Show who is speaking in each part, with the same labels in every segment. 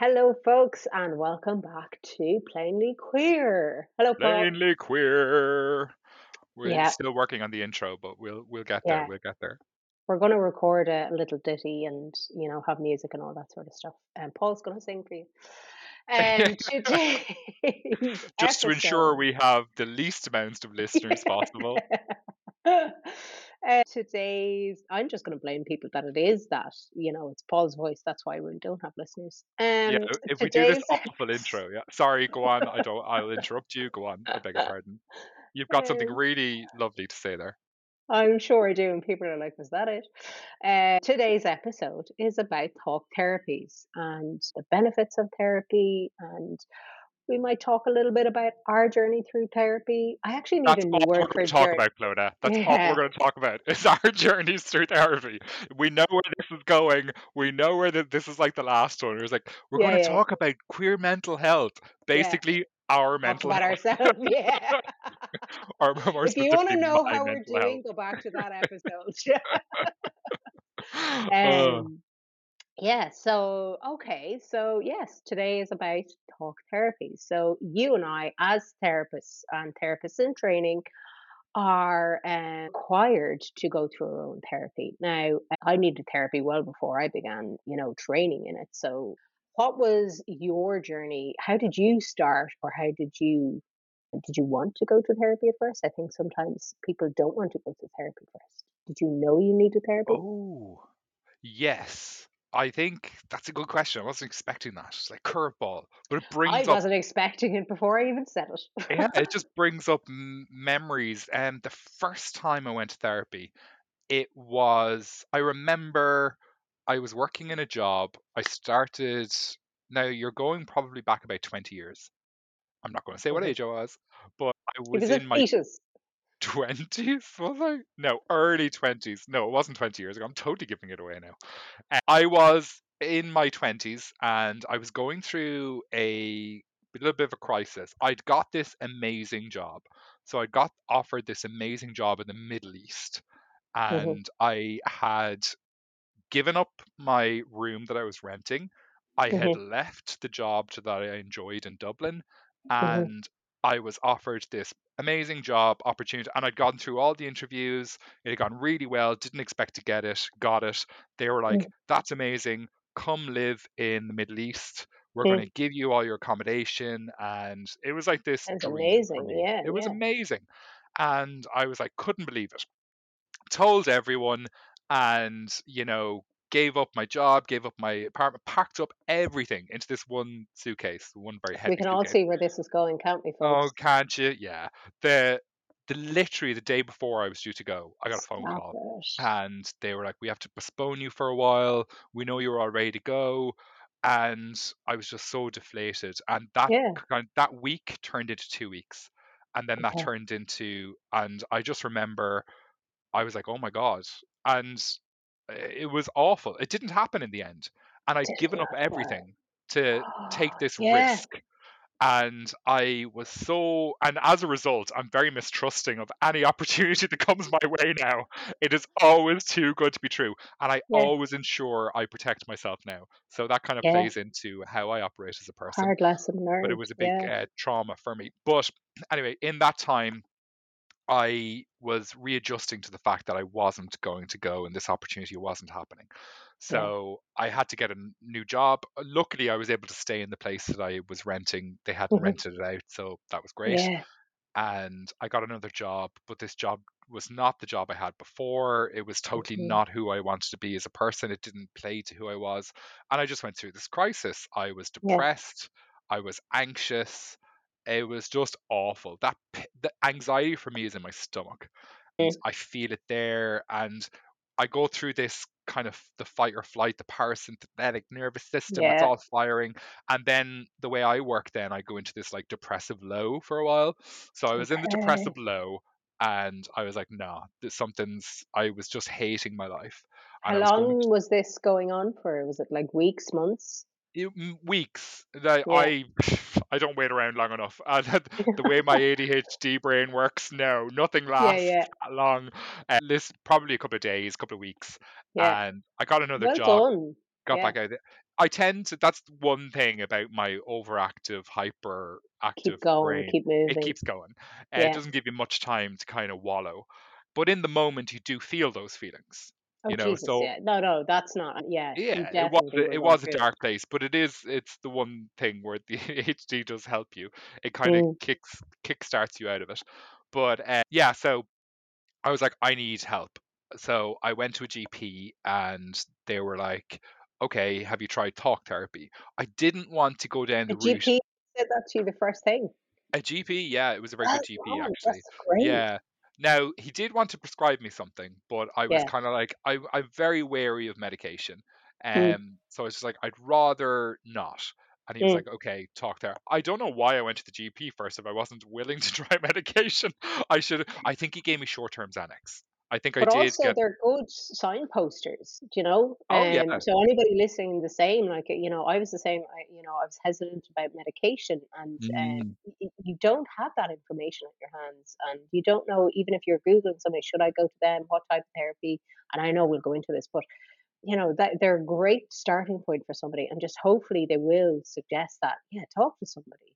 Speaker 1: Hello, folks, and welcome back to Plainly Queer. Hello, Paul.
Speaker 2: Plainly queer. We're
Speaker 1: Yeah,
Speaker 2: still working on the intro, but we'll we'll get there.
Speaker 1: yeah.
Speaker 2: We'll get there.
Speaker 1: We're going to record a little ditty and, you know, have music and all that sort of stuff. And Paul's going to sing for you. Today's
Speaker 2: Just to ensure we have the least amount of listeners possible.
Speaker 1: Uh, today's, I'm just going to blame people that it is that, you know, it's Paul's voice. That's why we don't have listeners.
Speaker 2: Yeah,
Speaker 1: Um,
Speaker 2: if we do this awful intro, yeah. Sorry, go on. I don't. I'll interrupt you. Go on. I beg your pardon. You've got something
Speaker 1: um,
Speaker 2: really lovely to say there.
Speaker 1: I'm sure I do, and people are like, "Was that it?" Uh, today's episode is about talk therapies and the benefits of therapy, and we might talk a little bit about our journey through therapy. I actually need
Speaker 2: That's
Speaker 1: a
Speaker 2: all
Speaker 1: new
Speaker 2: we're
Speaker 1: word
Speaker 2: going
Speaker 1: for
Speaker 2: to talk
Speaker 1: journey.
Speaker 2: about, Clodagh. That's all we're going to talk about. Is our journeys through therapy. We know where this is going. We know where the, this is like the last one. It was like we're
Speaker 1: yeah,
Speaker 2: going to
Speaker 1: yeah,
Speaker 2: talk about queer mental health.
Speaker 1: yeah.
Speaker 2: Basically, our mental
Speaker 1: about
Speaker 2: health,
Speaker 1: ourselves. Yeah.
Speaker 2: or more
Speaker 1: if you want to know how we're
Speaker 2: mental health.
Speaker 1: doing, go back to that episode.
Speaker 2: Uh,
Speaker 1: um. Yeah, so okay, so yes, today is about talk therapy. So you and I, as therapists and therapists in training, are uh, required to go through our own therapy. Now, I needed therapy well before I began, you know, training in it. So, what was your journey? How did you start, or how did you did you want to go to therapy at first? I think sometimes people don't want to go to therapy first. Did you know you needed therapy?
Speaker 2: oh, yes. I think that's a good question. I wasn't expecting that. It's like curveball, but it brings up
Speaker 1: wasn't expecting it before I even said
Speaker 2: yeah,
Speaker 1: it.
Speaker 2: it just brings up m- memories. And the first time I went to therapy, it was I remember I was working in a job. I started. Now you're going probably back about 20 years. I'm not going to say what
Speaker 1: Mhm.
Speaker 2: age I was, but I was
Speaker 1: was
Speaker 2: in my
Speaker 1: fetus.
Speaker 2: 20s, was I? No, early 20s. No, it wasn't 20 years ago. I'm totally giving it away now. Uh, I was in my 20s and I was going through a little bit of a crisis. I'd got this amazing job. So I got offered this amazing job in the Middle East
Speaker 1: Mhm,
Speaker 2: and I had given up my room that I was renting. I had
Speaker 1: mhm,
Speaker 2: left the job that I enjoyed in Dublin,
Speaker 1: mhm,
Speaker 2: and I was offered this amazing job opportunity. And I'd gone through all the interviews. It had gone really well. Didn't expect to get it. Got it. They were like,
Speaker 1: mhm,
Speaker 2: "That's amazing. Come live in the Middle East. We're going
Speaker 1: mhm.
Speaker 2: to give you all your accommodation." And it was like this dream for
Speaker 1: amazing. Yeah,
Speaker 2: It was
Speaker 1: yeah.
Speaker 2: amazing, and I was like, couldn't believe it told everyone and you know gave up my job gave up my apartment packed up everything into this one suitcase one very heavy.
Speaker 1: We can all
Speaker 2: suitcase
Speaker 1: see where this is going, can't we,
Speaker 2: oh can't you yeah the the literally the day before i was due to go i got a phone
Speaker 1: Stop
Speaker 2: call
Speaker 1: it.
Speaker 2: and they were like we have to postpone you for a while we know you're all ready to go and i was just so deflated and that
Speaker 1: Yeah.
Speaker 2: that week turned into two weeks and then that turned into and i just remember I was like, oh my God. And it was awful. It didn't happen in the end. And I'd given up everything to take this
Speaker 1: Yeah.
Speaker 2: risk. And I was so, and as a result, I'm very mistrusting of any opportunity that comes my way now. It is always too good to be true. And I
Speaker 1: Yeah.
Speaker 2: always ensure I protect myself now. So that kind of
Speaker 1: Yeah.
Speaker 2: plays into how I operate as a person.
Speaker 1: Hard lesson
Speaker 2: But it was a big uh, trauma for me. But anyway, in that time, I was readjusting to the fact that I wasn't going to go and this opportunity wasn't happening.
Speaker 1: Yeah.
Speaker 2: So I had to get a new job. Luckily, I was able to stay in the place that I was renting. They hadn't
Speaker 1: Mhm.
Speaker 2: rented it out, so that was great.
Speaker 1: Yeah.
Speaker 2: And I got another job, but this job was not the job I had before. It was totally not who I wanted to be as a person. It didn't play to who I was. And I just went through this crisis. I was
Speaker 1: Yeah.
Speaker 2: depressed. I was anxious. It was just awful. That the anxiety for me is in my stomach,
Speaker 1: Mm.
Speaker 2: I feel it there. And I go through this kind of the fight or flight, the parasympathetic nervous system. It's all firing, and then the way I work, then I go into this like depressive low for a while. So I was in the depressive low, and I was like, nah, there's something's. I was just hating my life,
Speaker 1: How
Speaker 2: I was
Speaker 1: long was this going on for? Was it like weeks, months?
Speaker 2: it- weeks that
Speaker 1: Yeah.
Speaker 2: I I don't wait around long enough. And the way my ADHD brain works, no, nothing lasts
Speaker 1: yeah,
Speaker 2: that long. Uh, this probably a couple of days, couple of weeks,
Speaker 1: yeah.
Speaker 2: and I got another
Speaker 1: Well
Speaker 2: job.
Speaker 1: done.
Speaker 2: Got
Speaker 1: Yeah.
Speaker 2: back out. there. I tend to. That's one thing about my overactive,
Speaker 1: Keep
Speaker 2: hyperactive
Speaker 1: going,
Speaker 2: brain.
Speaker 1: keep
Speaker 2: It
Speaker 1: moving.
Speaker 2: keeps going. Uh, it doesn't give you much time to kind of wallow. But in the moment, you do feel those feelings.
Speaker 1: Oh,
Speaker 2: You know,
Speaker 1: Jesus,
Speaker 2: so
Speaker 1: yeah. No, no, that's not yeah,
Speaker 2: yeah, it was a, it was a dark place, but it is it's the one thing where the ADHD does help you. It kind of
Speaker 1: Mm.
Speaker 2: kicks kick starts you out of it. But uh, yeah, so I was like, I need help. So I went to a GP and they were like, okay, have you tried talk therapy? I didn't want to go down
Speaker 1: A
Speaker 2: the route.
Speaker 1: GP said that to you the first thing?
Speaker 2: A GP, yeah, it was a very good GP
Speaker 1: done,
Speaker 2: actually. Yeah. Now he did want to prescribe me something, but I was
Speaker 1: Yeah.
Speaker 2: kind of like, I, I'm very wary of medication.
Speaker 1: Mm,
Speaker 2: Um, so I was just like, I'd rather not. And he was
Speaker 1: mm.
Speaker 2: like, okay, talk there. I don't know why I went to the GP first if I wasn't willing to try medication. I should. I think he gave me short-term Xanax. I think I
Speaker 1: But
Speaker 2: did
Speaker 1: also
Speaker 2: get.
Speaker 1: they're good signposters, do you know?
Speaker 2: Oh yeah,
Speaker 1: Um, so anybody listening the same, like, you know, I was the same, I, you know, I was hesitant about medication and um,
Speaker 2: Mm,
Speaker 1: you don't have that information at your hands and you don't know, even if you're Googling somebody, should I go to them? What type of therapy? And I know we'll go into this, but you know, that they're a great starting point for somebody and just hopefully they will suggest that, yeah, talk to somebody.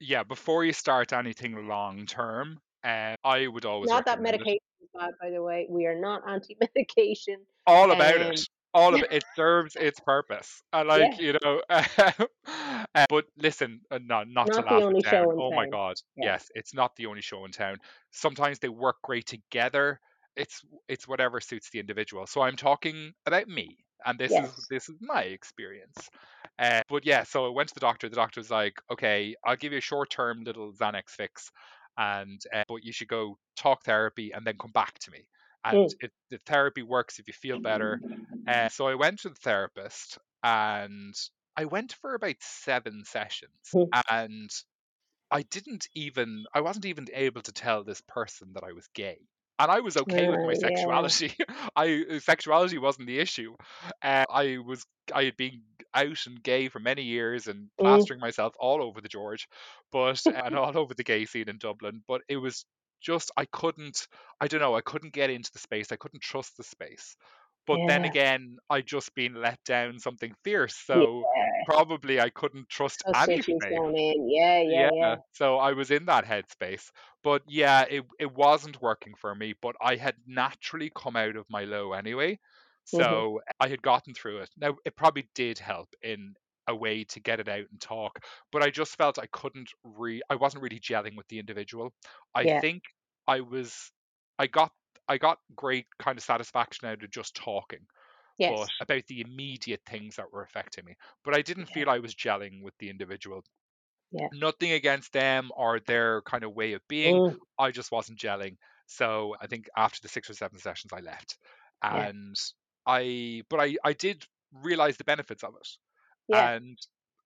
Speaker 2: yeah. Before you start anything long-term, uh, I would always
Speaker 1: Not that
Speaker 2: it.
Speaker 1: medication is bad, by the way. We are not anti-medication.
Speaker 2: all about it.
Speaker 1: Um,
Speaker 2: All of it. It serves its purpose. I
Speaker 1: yeah,
Speaker 2: like, you know. uh, but listen, uh, not not to
Speaker 1: not the
Speaker 2: laugh
Speaker 1: only
Speaker 2: it down.
Speaker 1: show in
Speaker 2: Oh my. God,
Speaker 1: Yeah.
Speaker 2: yes, it's not the only show in town. Sometimes they work great together. It's it's whatever suits the individual. So I'm talking about me, and this is this is my experience. Uh, but yeah, so I went to the doctor. The doctor was like, "Okay, I'll give you a short-term little Xanax fix, and uh, but you should go talk therapy and then come back to me." And
Speaker 1: Mm.
Speaker 2: it, the therapy works if you feel better. Uh, so I went to the therapist, and I went for about seven sessions,
Speaker 1: Mm.
Speaker 2: and I didn't even I wasn't even able to tell this person that I was gay. And I was okay with
Speaker 1: Uh,
Speaker 2: my
Speaker 1: yeah.
Speaker 2: sexuality. I sexuality wasn't the issue. Uh, I was I had been out and gay for many years and
Speaker 1: Mm.
Speaker 2: plastering myself all over the George, but and all over the gay scene in Dublin. But it was just I couldn't I don't know I couldn't get into the space. I couldn't trust the space. But then again, I'd just been let down something fierce,
Speaker 1: Yeah.
Speaker 2: so probably I couldn't trust
Speaker 1: Trust
Speaker 2: any
Speaker 1: issues
Speaker 2: space.
Speaker 1: going in. Yeah, yeah, yeah.
Speaker 2: Yeah, so I was in that headspace. But yeah, it it wasn't working for me, but I had naturally come out of my low anyway.
Speaker 1: Hmm
Speaker 2: So I had gotten through it. Now, it probably did help in a way to get it out and talk, but I just felt I couldn't re I wasn't really gelling with the individual. I
Speaker 1: Yeah.
Speaker 2: think I was I got I got great kind of satisfaction out of just talking, but
Speaker 1: Yes.
Speaker 2: about the immediate things that were affecting me. But I didn't
Speaker 1: Yeah.
Speaker 2: feel I was gelling with the individual
Speaker 1: Yeah.
Speaker 2: nothing against them or their kind of way of being.
Speaker 1: Mm.
Speaker 2: I just wasn't gelling. So I think after the six or seven sessions, I left. And I, but I, I did realize the benefits of it.
Speaker 1: Yeah.
Speaker 2: And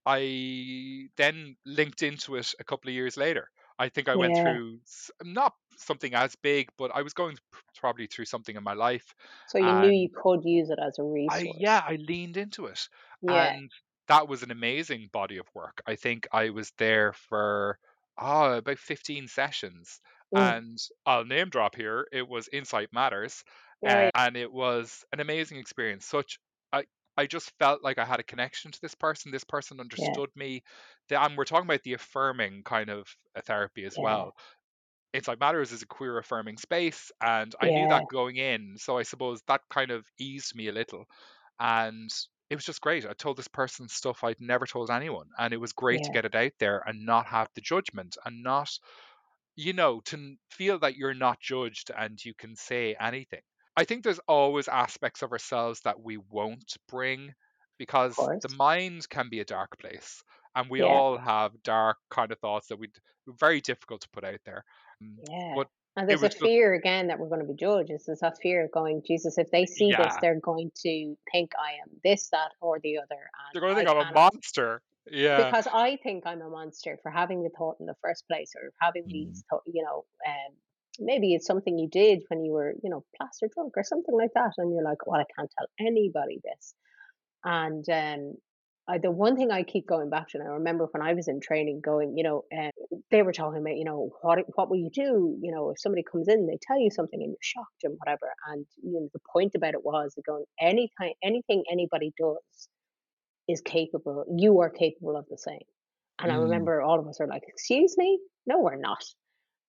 Speaker 2: I then linked into it a couple of years later. I think I went through not something as big, but I was going probably through something in my life.
Speaker 1: So you knew you could use it as a resource.
Speaker 2: yeah, I leaned into it.
Speaker 1: Yeah.
Speaker 2: And that was an amazing body of work. I think I was there for oh, about 15 sessions.
Speaker 1: Mm.
Speaker 2: And I'll name drop here. It was Insight Matters.
Speaker 1: Yeah.
Speaker 2: Uh, and it was an amazing experience. Such I I just felt like I had a connection to this person. This person
Speaker 1: Yeah.
Speaker 2: understood me. The, and we're talking about the affirming kind of a therapy as
Speaker 1: Yeah.
Speaker 2: well. Insight Matters is a queer affirming space, and I knew that going in, so I suppose that kind of eased me a little. And it was just great. I told this person stuff I'd never told anyone, and it was great to get it out there and not have the judgment and not, you know, to feel that you're not judged and you can say anything. I think there's always aspects of ourselves that we won't bring because the mind can be a dark place, and we
Speaker 1: Yeah.
Speaker 2: all have dark kind of thoughts that we very difficult to put out there. Mm,
Speaker 1: Yeah.
Speaker 2: But
Speaker 1: And there's a
Speaker 2: just
Speaker 1: fear again that we're going to be judged. It's there's that fear of going, Jesus, if they see this, they're going to think I am this, that, or the other, and
Speaker 2: they're gonna think I'm a monster. Yeah.
Speaker 1: Because I think I'm a monster for having the thought in the first place, or having
Speaker 2: Mm.
Speaker 1: these, thought, you know, um, maybe it's something you did when you were, you know, plaster drunk or something like that, and you're like, well, I can't tell anybody this. And um, I, the one thing I keep going back to, and I remember when I was in training, going, you know, uh, they were talking about, you know, what what will you do, you know, if somebody comes in, they tell you something and you're shocked and whatever. And you know, the point about it was going, anytime, anything anybody does is capable you are capable of the same. And I
Speaker 2: Mm.
Speaker 1: remember all of us are like, "Excuse me? No, we're not."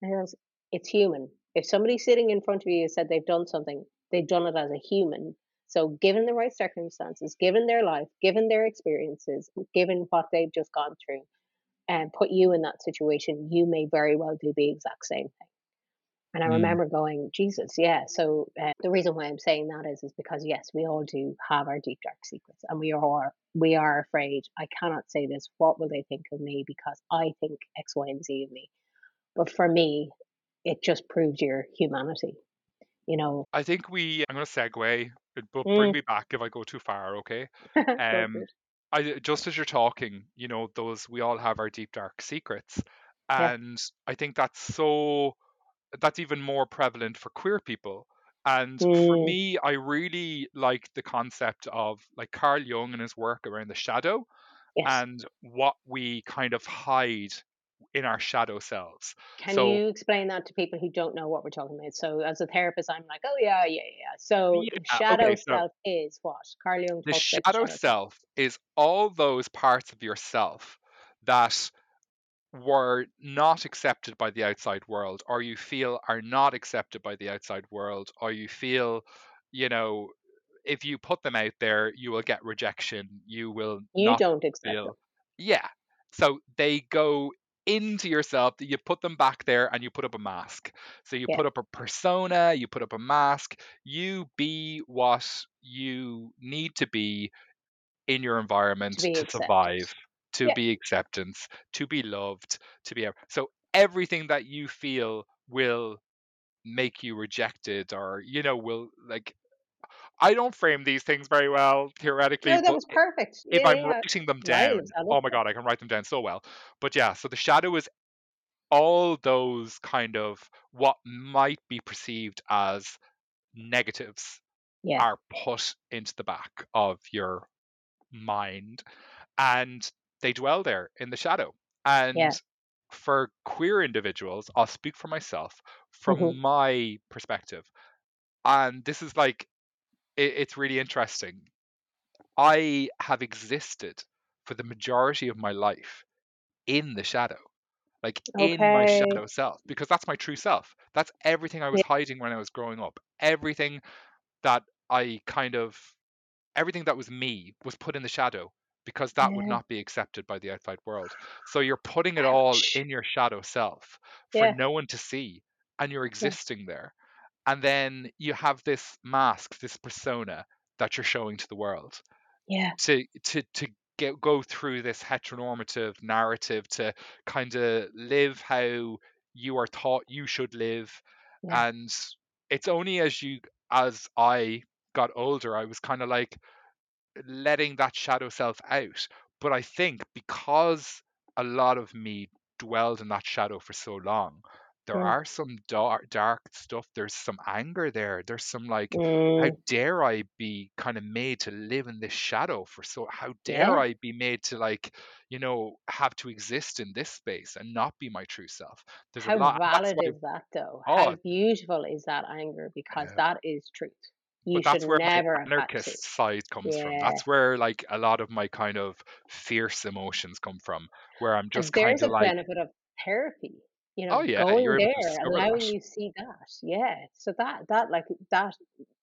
Speaker 1: And I goes, "It's human. If somebody sitting in front of you said they've done something, they've done it as a human. So given the right circumstances, given their life, given their experiences, given what they've just gone through, and put you in that situation, you may very well do the exact same thing." And I
Speaker 2: Mm.
Speaker 1: remember going, Jesus, yeah. So uh, the reason why I'm saying that is, is because yes, we all do have our deep dark secrets, and we are we are afraid. I cannot say this. What will they think of me? Because I think X, Y, and Z of me. But for me, it just proves your humanity. You know.
Speaker 2: I think we. I'm going to segue, but bring
Speaker 1: Mm,
Speaker 2: me back if I go too far, okay? Um. I just as you're talking, you know, those we all have our deep dark secrets,
Speaker 1: Yeah.
Speaker 2: and I think that's so that's even more prevalent for queer people. And for
Speaker 1: Mm,
Speaker 2: me, I really like the concept of like Carl Jung and his work around the shadow
Speaker 1: yes.
Speaker 2: and what we kind of hide in our shadow selves.
Speaker 1: Can
Speaker 2: So
Speaker 1: you explain that to people who don't know what we're talking about? So, as a therapist, I'm like, oh yeah, yeah, yeah. So, the
Speaker 2: yeah,
Speaker 1: shadow
Speaker 2: okay, so
Speaker 1: self is what? Carl Jung
Speaker 2: the shadow
Speaker 1: shadow self.
Speaker 2: is all those parts of yourself that were not accepted by the outside world or you feel are not accepted by the outside world or you feel you know if you put them out there you will get rejection you will
Speaker 1: You
Speaker 2: not
Speaker 1: don't accept them.
Speaker 2: yeah so they go into yourself that you put them back there and you put up a mask. So you
Speaker 1: Yeah,
Speaker 2: put up a persona you put up a mask you be what you need to be in your environment
Speaker 1: be
Speaker 2: to survive, to
Speaker 1: Yeah,
Speaker 2: be acceptance, to be loved, to be so everything that you feel will make you rejected or you know will like I don't frame these things very well theoretically,
Speaker 1: No, that was perfect.
Speaker 2: if
Speaker 1: Yeah,
Speaker 2: I'm
Speaker 1: yeah.
Speaker 2: writing them down,
Speaker 1: love
Speaker 2: oh my god, I can write them down so well. But yeah, so the shadow is all those kind of what might be perceived as negatives are put into the back of your mind and they dwell there in the shadow. And for queer individuals, I'll speak for myself from mm-hmm. my perspective. And this is like, it, it's really interesting. I have existed for the majority of my life in the shadow, like in my shadow self, because that's my true self. That's everything I was
Speaker 1: Yeah,
Speaker 2: hiding when I was growing up. Everything that I kind of everything that was me was put in the shadow because that would not be accepted by the outside world. So you're putting it all in your shadow self for
Speaker 1: Yeah,
Speaker 2: no one to see, and you're
Speaker 1: yeah,
Speaker 2: existing there. And then you have this mask, this persona that you're showing to the world
Speaker 1: yeah,
Speaker 2: to to to get, go through this heteronormative narrative to kind of live how you are taught you should live.
Speaker 1: Yeah,
Speaker 2: and it's only as you as i got older i was kind of like letting that shadow self out. But I think because a lot of me dwelled in that shadow for so long, there
Speaker 1: yeah.
Speaker 2: are some dark, dark stuff. There's some anger there. There's some like, how
Speaker 1: Mm,
Speaker 2: dare I be kind of made to live in this shadow for so, how dare
Speaker 1: yeah.
Speaker 2: I be made to like, you know, have to exist in this space and not be my true self? There's a
Speaker 1: How
Speaker 2: lot, and that's
Speaker 1: valid
Speaker 2: why,
Speaker 1: is that though? How
Speaker 2: oh,
Speaker 1: beautiful is that anger? Because
Speaker 2: uh,
Speaker 1: that is truth. You
Speaker 2: but
Speaker 1: should
Speaker 2: that's where
Speaker 1: never to.
Speaker 2: anarchist side comes from. That's where like a lot of my kind of fierce emotions come from, where I'm just kind
Speaker 1: there's
Speaker 2: of
Speaker 1: a
Speaker 2: like,
Speaker 1: benefit of therapy, you know,
Speaker 2: oh
Speaker 1: know,
Speaker 2: yeah, you're
Speaker 1: going there,
Speaker 2: discover that.
Speaker 1: allowing you see that. Yeah. So that that like that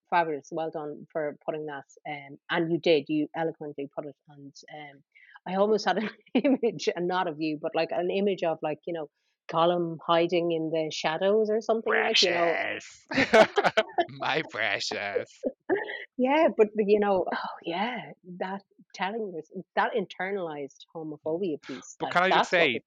Speaker 1: fabulous. Well done for putting that. Um, and you did. You eloquently put it. And um, I almost had an image, and not of you, but like an image of like you know Gollum hiding in the shadows or something like you know.
Speaker 2: Precious, my precious.
Speaker 1: Yeah, but you know, oh yeah, that telling your that internalized homophobia piece,
Speaker 2: But
Speaker 1: like
Speaker 2: can I just say.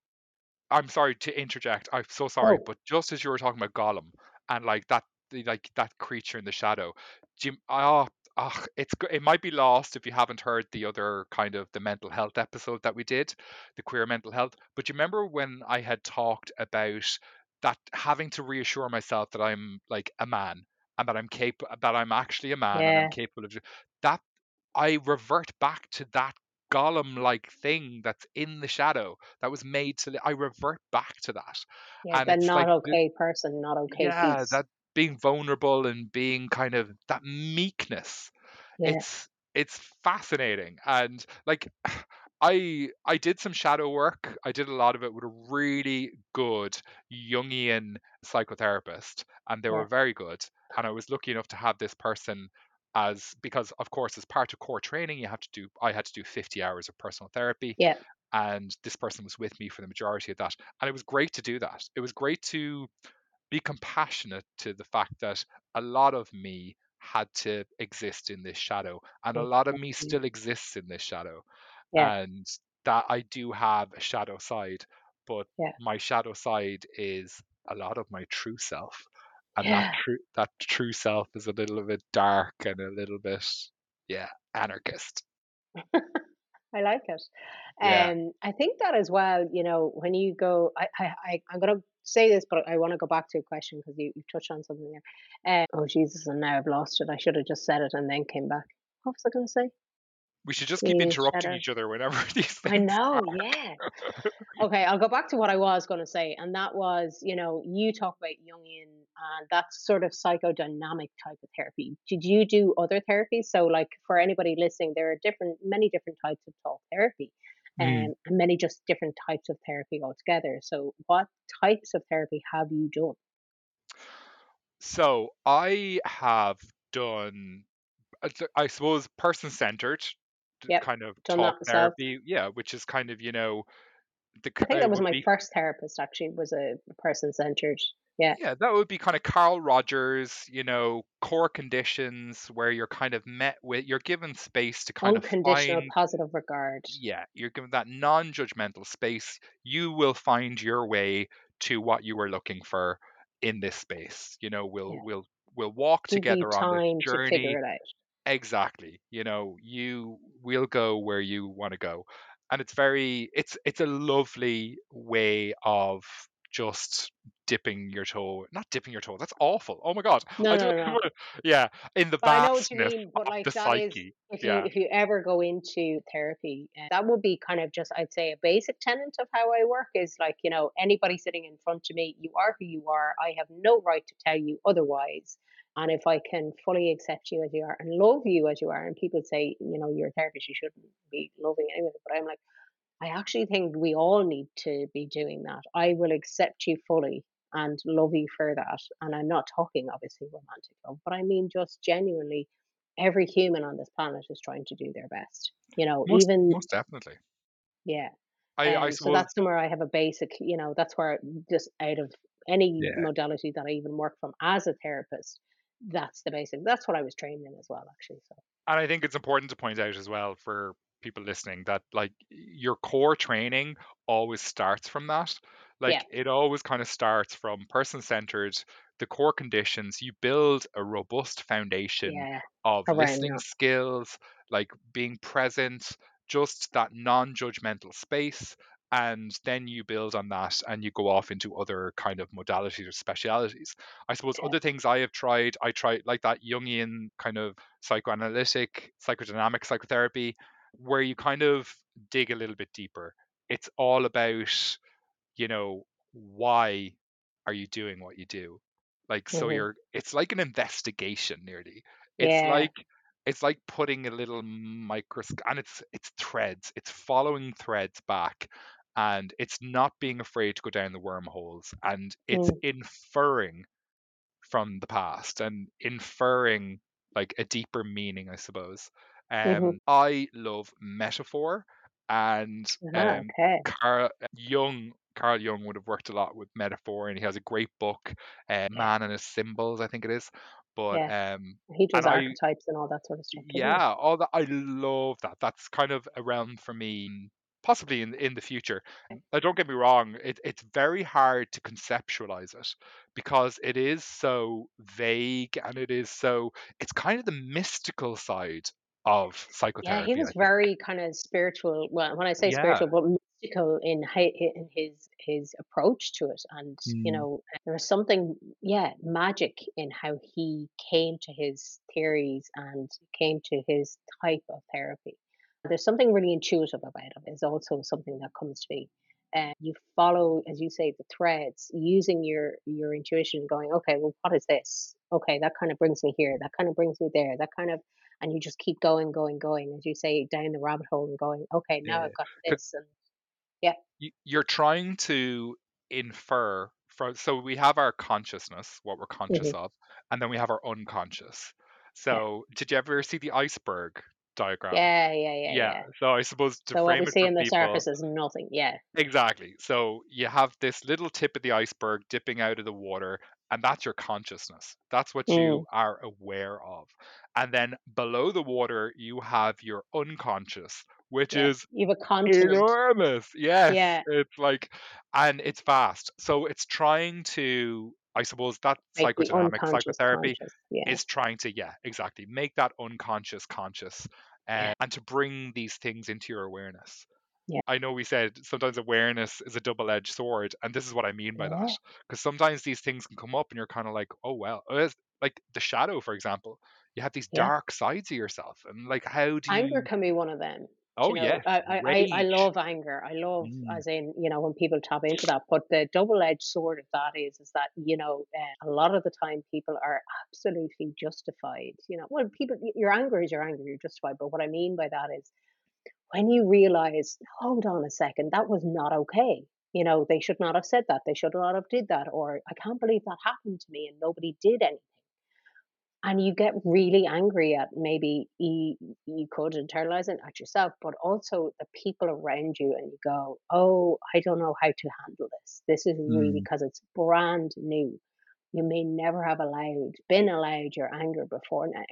Speaker 2: I'm sorry to interject. I'm so sorry,
Speaker 1: Oh
Speaker 2: but just as you were talking about Gollum and like that, like that creature in the shadow, Jim, ah, ah, it's go- it might be lost if you haven't heard the other kind of the mental health episode that we did, the queer mental health. But you remember when I had talked about that having to reassure myself that I'm like a man and that I'm capable, that I'm actually a man and I'm
Speaker 1: yeah.
Speaker 2: capable of that. I revert back to that Gollum like thing that's in the shadow that was made to I revert back to that.
Speaker 1: Yeah,
Speaker 2: And
Speaker 1: not
Speaker 2: like
Speaker 1: okay person, not okay
Speaker 2: yeah,
Speaker 1: piece.
Speaker 2: that being vulnerable and being kind of that meekness.
Speaker 1: Yeah.
Speaker 2: It's it's fascinating and like I I did some shadow work. I did a lot of it with a really good Jungian psychotherapist, and they
Speaker 1: Yeah.
Speaker 2: were very good. And I was lucky enough to have this person as because of course as part of core training you have to do I had to do 50 hours of personal therapy
Speaker 1: Yeah.
Speaker 2: and this person was with me for the majority of that and it was great to do that. It was great to be compassionate to the fact that a lot of me had to exist in this shadow and a mm, lot of me still exists in this shadow
Speaker 1: Yeah.
Speaker 2: and that I do have a shadow side but
Speaker 1: Yeah.
Speaker 2: my shadow side is a lot of my true self and that true that true self is a little bit dark and a little bit yeah anarchist
Speaker 1: I like it.
Speaker 2: yeah
Speaker 1: Um, I think that as well, you know, when you go, I, I, I I'm gonna say this, but I want to go back to a question because you, you touched on something there. Uh, oh Jesus, and now I've lost it. I should have just said it and then came back. What was I going to say?
Speaker 2: We should just keep interrupting each other whenever these things.
Speaker 1: I know,
Speaker 2: are
Speaker 1: yeah. Okay, I'll go back to what I was going to say, and that was, you know, you talk about Jungian and that's sort of psychodynamic type of therapy. Did you do other therapies? So, like for anybody listening, there are different, many different types of talk therapy,
Speaker 2: Hmm.
Speaker 1: um, and many just different types of therapy altogether. So, what types of therapy have you done?
Speaker 2: so I have done I suppose person centered
Speaker 1: Yep,
Speaker 2: kind of
Speaker 1: done
Speaker 2: talk therapy yeah which is kind of you know the
Speaker 1: I think that was my
Speaker 2: be
Speaker 1: first therapist. Actually, was a person centered. Yeah,
Speaker 2: yeah that would be kind of Carl Rogers you know core conditions where you're kind of met with you're given space to kind of
Speaker 1: unconditional positive regard.
Speaker 2: yeah you're given that non-judgmental space you will find your way to what you were looking for in this space you know we'll
Speaker 1: Yeah,
Speaker 2: we'll we'll walk
Speaker 1: give
Speaker 2: together on this
Speaker 1: time to
Speaker 2: Exactly. You know, you will go where you want to go. And it's very it's it's a lovely way of just dipping your toe, not dipping your toe. That's awful. Oh my God.
Speaker 1: No, no, no,
Speaker 2: yeah, in the
Speaker 1: But I know what you mean. But like
Speaker 2: the
Speaker 1: that is,
Speaker 2: psyche.
Speaker 1: if you if you ever go into therapy, uh, that would be kind of just I'd say a basic tenet of how I work is like you know anybody sitting in front of me, you are who you are. I have no right to tell you otherwise. And if I can fully accept you as you are and love you as you are, and people say, you know, you're a therapist, you shouldn't be loving anyone, But I'm like, I actually think we all need to be doing that. I will accept you fully and love you for that. And I'm not talking obviously romantic love, but I mean just genuinely every human on this planet is trying to do their best. You know,
Speaker 2: Most
Speaker 1: even
Speaker 2: most definitely.
Speaker 1: yeah.
Speaker 2: I I
Speaker 1: Um so that's somewhere I have a basic, you know, that's where just out of any
Speaker 2: yeah.
Speaker 1: modality that I even work from as a therapist, that's the basic. That's what I was trained in as well, actually. So
Speaker 2: And I think it's important to point out as well for people listening that like your core training always starts from that.
Speaker 1: yeah,
Speaker 2: Like it always kind of starts from person centered, the core conditions. You build a robust foundation
Speaker 1: yeah,
Speaker 2: of
Speaker 1: around
Speaker 2: listening
Speaker 1: that.
Speaker 2: skills, like being present, just that non judgmental space. And then you build on that and you go off into other kind of modalities or specialities. I suppose
Speaker 1: Yeah.
Speaker 2: other things I have tried, I tried like that Jungian kind of psychoanalytic, psychodynamic psychotherapy, where you kind of dig a little bit deeper. It's all about, you know, why are you doing what you do? Like, so
Speaker 1: hmm
Speaker 2: you're, it's like an investigation nearly. It's
Speaker 1: Yeah.
Speaker 2: like, it's like putting a little microscope, and it's it's threads. It's following threads back, and it's not being afraid to go down the wormholes, and it's
Speaker 1: Mm,
Speaker 2: inferring from the past and inferring like a deeper meaning, I suppose.
Speaker 1: Mhm.
Speaker 2: Um, I love metaphor, and
Speaker 1: Ah,
Speaker 2: um,
Speaker 1: okay.
Speaker 2: Carl Jung. Carl Jung would have worked a lot with metaphor, and he has a great book, uh, "Man and His Symbols," I think it is. But
Speaker 1: yeah.
Speaker 2: um,
Speaker 1: He
Speaker 2: and
Speaker 1: does
Speaker 2: I
Speaker 1: archetypes and all that sort of stuff,
Speaker 2: yeah, all that I love that. That's kind of around for me, mm, possibly in in the future. Now, don't get me wrong, it, it's very hard to conceptualize it because it is so vague and it is so it's kind of the mystical side of psychotherapy.
Speaker 1: Yeah, he was very kind of spiritual. Well, when I say
Speaker 2: Yeah.
Speaker 1: spiritual, but mystical in in his his approach to it, and you
Speaker 2: Mm,
Speaker 1: know, there was something, yeah, magic in how he came to his theories and came to his type of therapy. There's something really intuitive about it. Is also something that comes to me. Uh, you follow, as you say, the threads, using your your intuition, going, okay, well, what is this? Okay, that kind of brings me here. That kind of brings me there. That kind of and you just keep going, going, going, as you say, down the rabbit hole and going, okay, now
Speaker 2: Yeah.
Speaker 1: I've got this, and yeah,
Speaker 2: you're trying to infer from so we have our consciousness, what we're conscious
Speaker 1: hmm
Speaker 2: of, and then we have our unconscious.
Speaker 1: yeah,
Speaker 2: So did you ever see the iceberg diagram?
Speaker 1: yeah, yeah, yeah,
Speaker 2: Yeah.
Speaker 1: yeah.
Speaker 2: So I suppose to
Speaker 1: So what we see on the
Speaker 2: people,
Speaker 1: surface is nothing. Yeah,
Speaker 2: Exactly. So you have this little tip of the iceberg dipping out of the water, and that's your consciousness. That's what
Speaker 1: mm,
Speaker 2: you are aware of. And then below the water, you have your unconscious, which
Speaker 1: yeah.
Speaker 2: is
Speaker 1: You've a continent.
Speaker 2: enormous. Yes.
Speaker 1: Yeah,
Speaker 2: It's like, and it's vast. So it's trying to, I suppose, that
Speaker 1: the
Speaker 2: psychodynamic psychotherapy.
Speaker 1: Yeah,
Speaker 2: is trying to, yeah, exactly, make that unconscious conscious
Speaker 1: yeah,
Speaker 2: uh, and to bring these things into your awareness.
Speaker 1: Yeah,
Speaker 2: I know we said sometimes awareness is a double edged sword, and this is what I mean by that. Because sometimes these things can come up and you're kind of like, oh, well, like the shadow, for example, you have these
Speaker 1: yeah.
Speaker 2: dark sides of yourself, and like, how do
Speaker 1: Anger can be one of them.
Speaker 2: Oh,
Speaker 1: you know,
Speaker 2: yes,
Speaker 1: I, I, I love anger. I love,
Speaker 2: Mm,
Speaker 1: as in, you know, when people tap into that. But the double-edged sword of that is, is that, you know, uh, a lot of the time people are absolutely justified. You know, well, people, your anger is your anger, you're justified. But what I mean by that is when you realize, hold on a second, that was not okay. You know, they should not have said that. They should not have did that. Or I can't believe that happened to me and nobody did anything and you get really angry at maybe you, you could internalize it at yourself, but also the people around you, and you go, "Oh, I don't know how to handle this. This is really
Speaker 2: mm,
Speaker 1: because it's brand new. You may never have allowed been allowed your anger before now,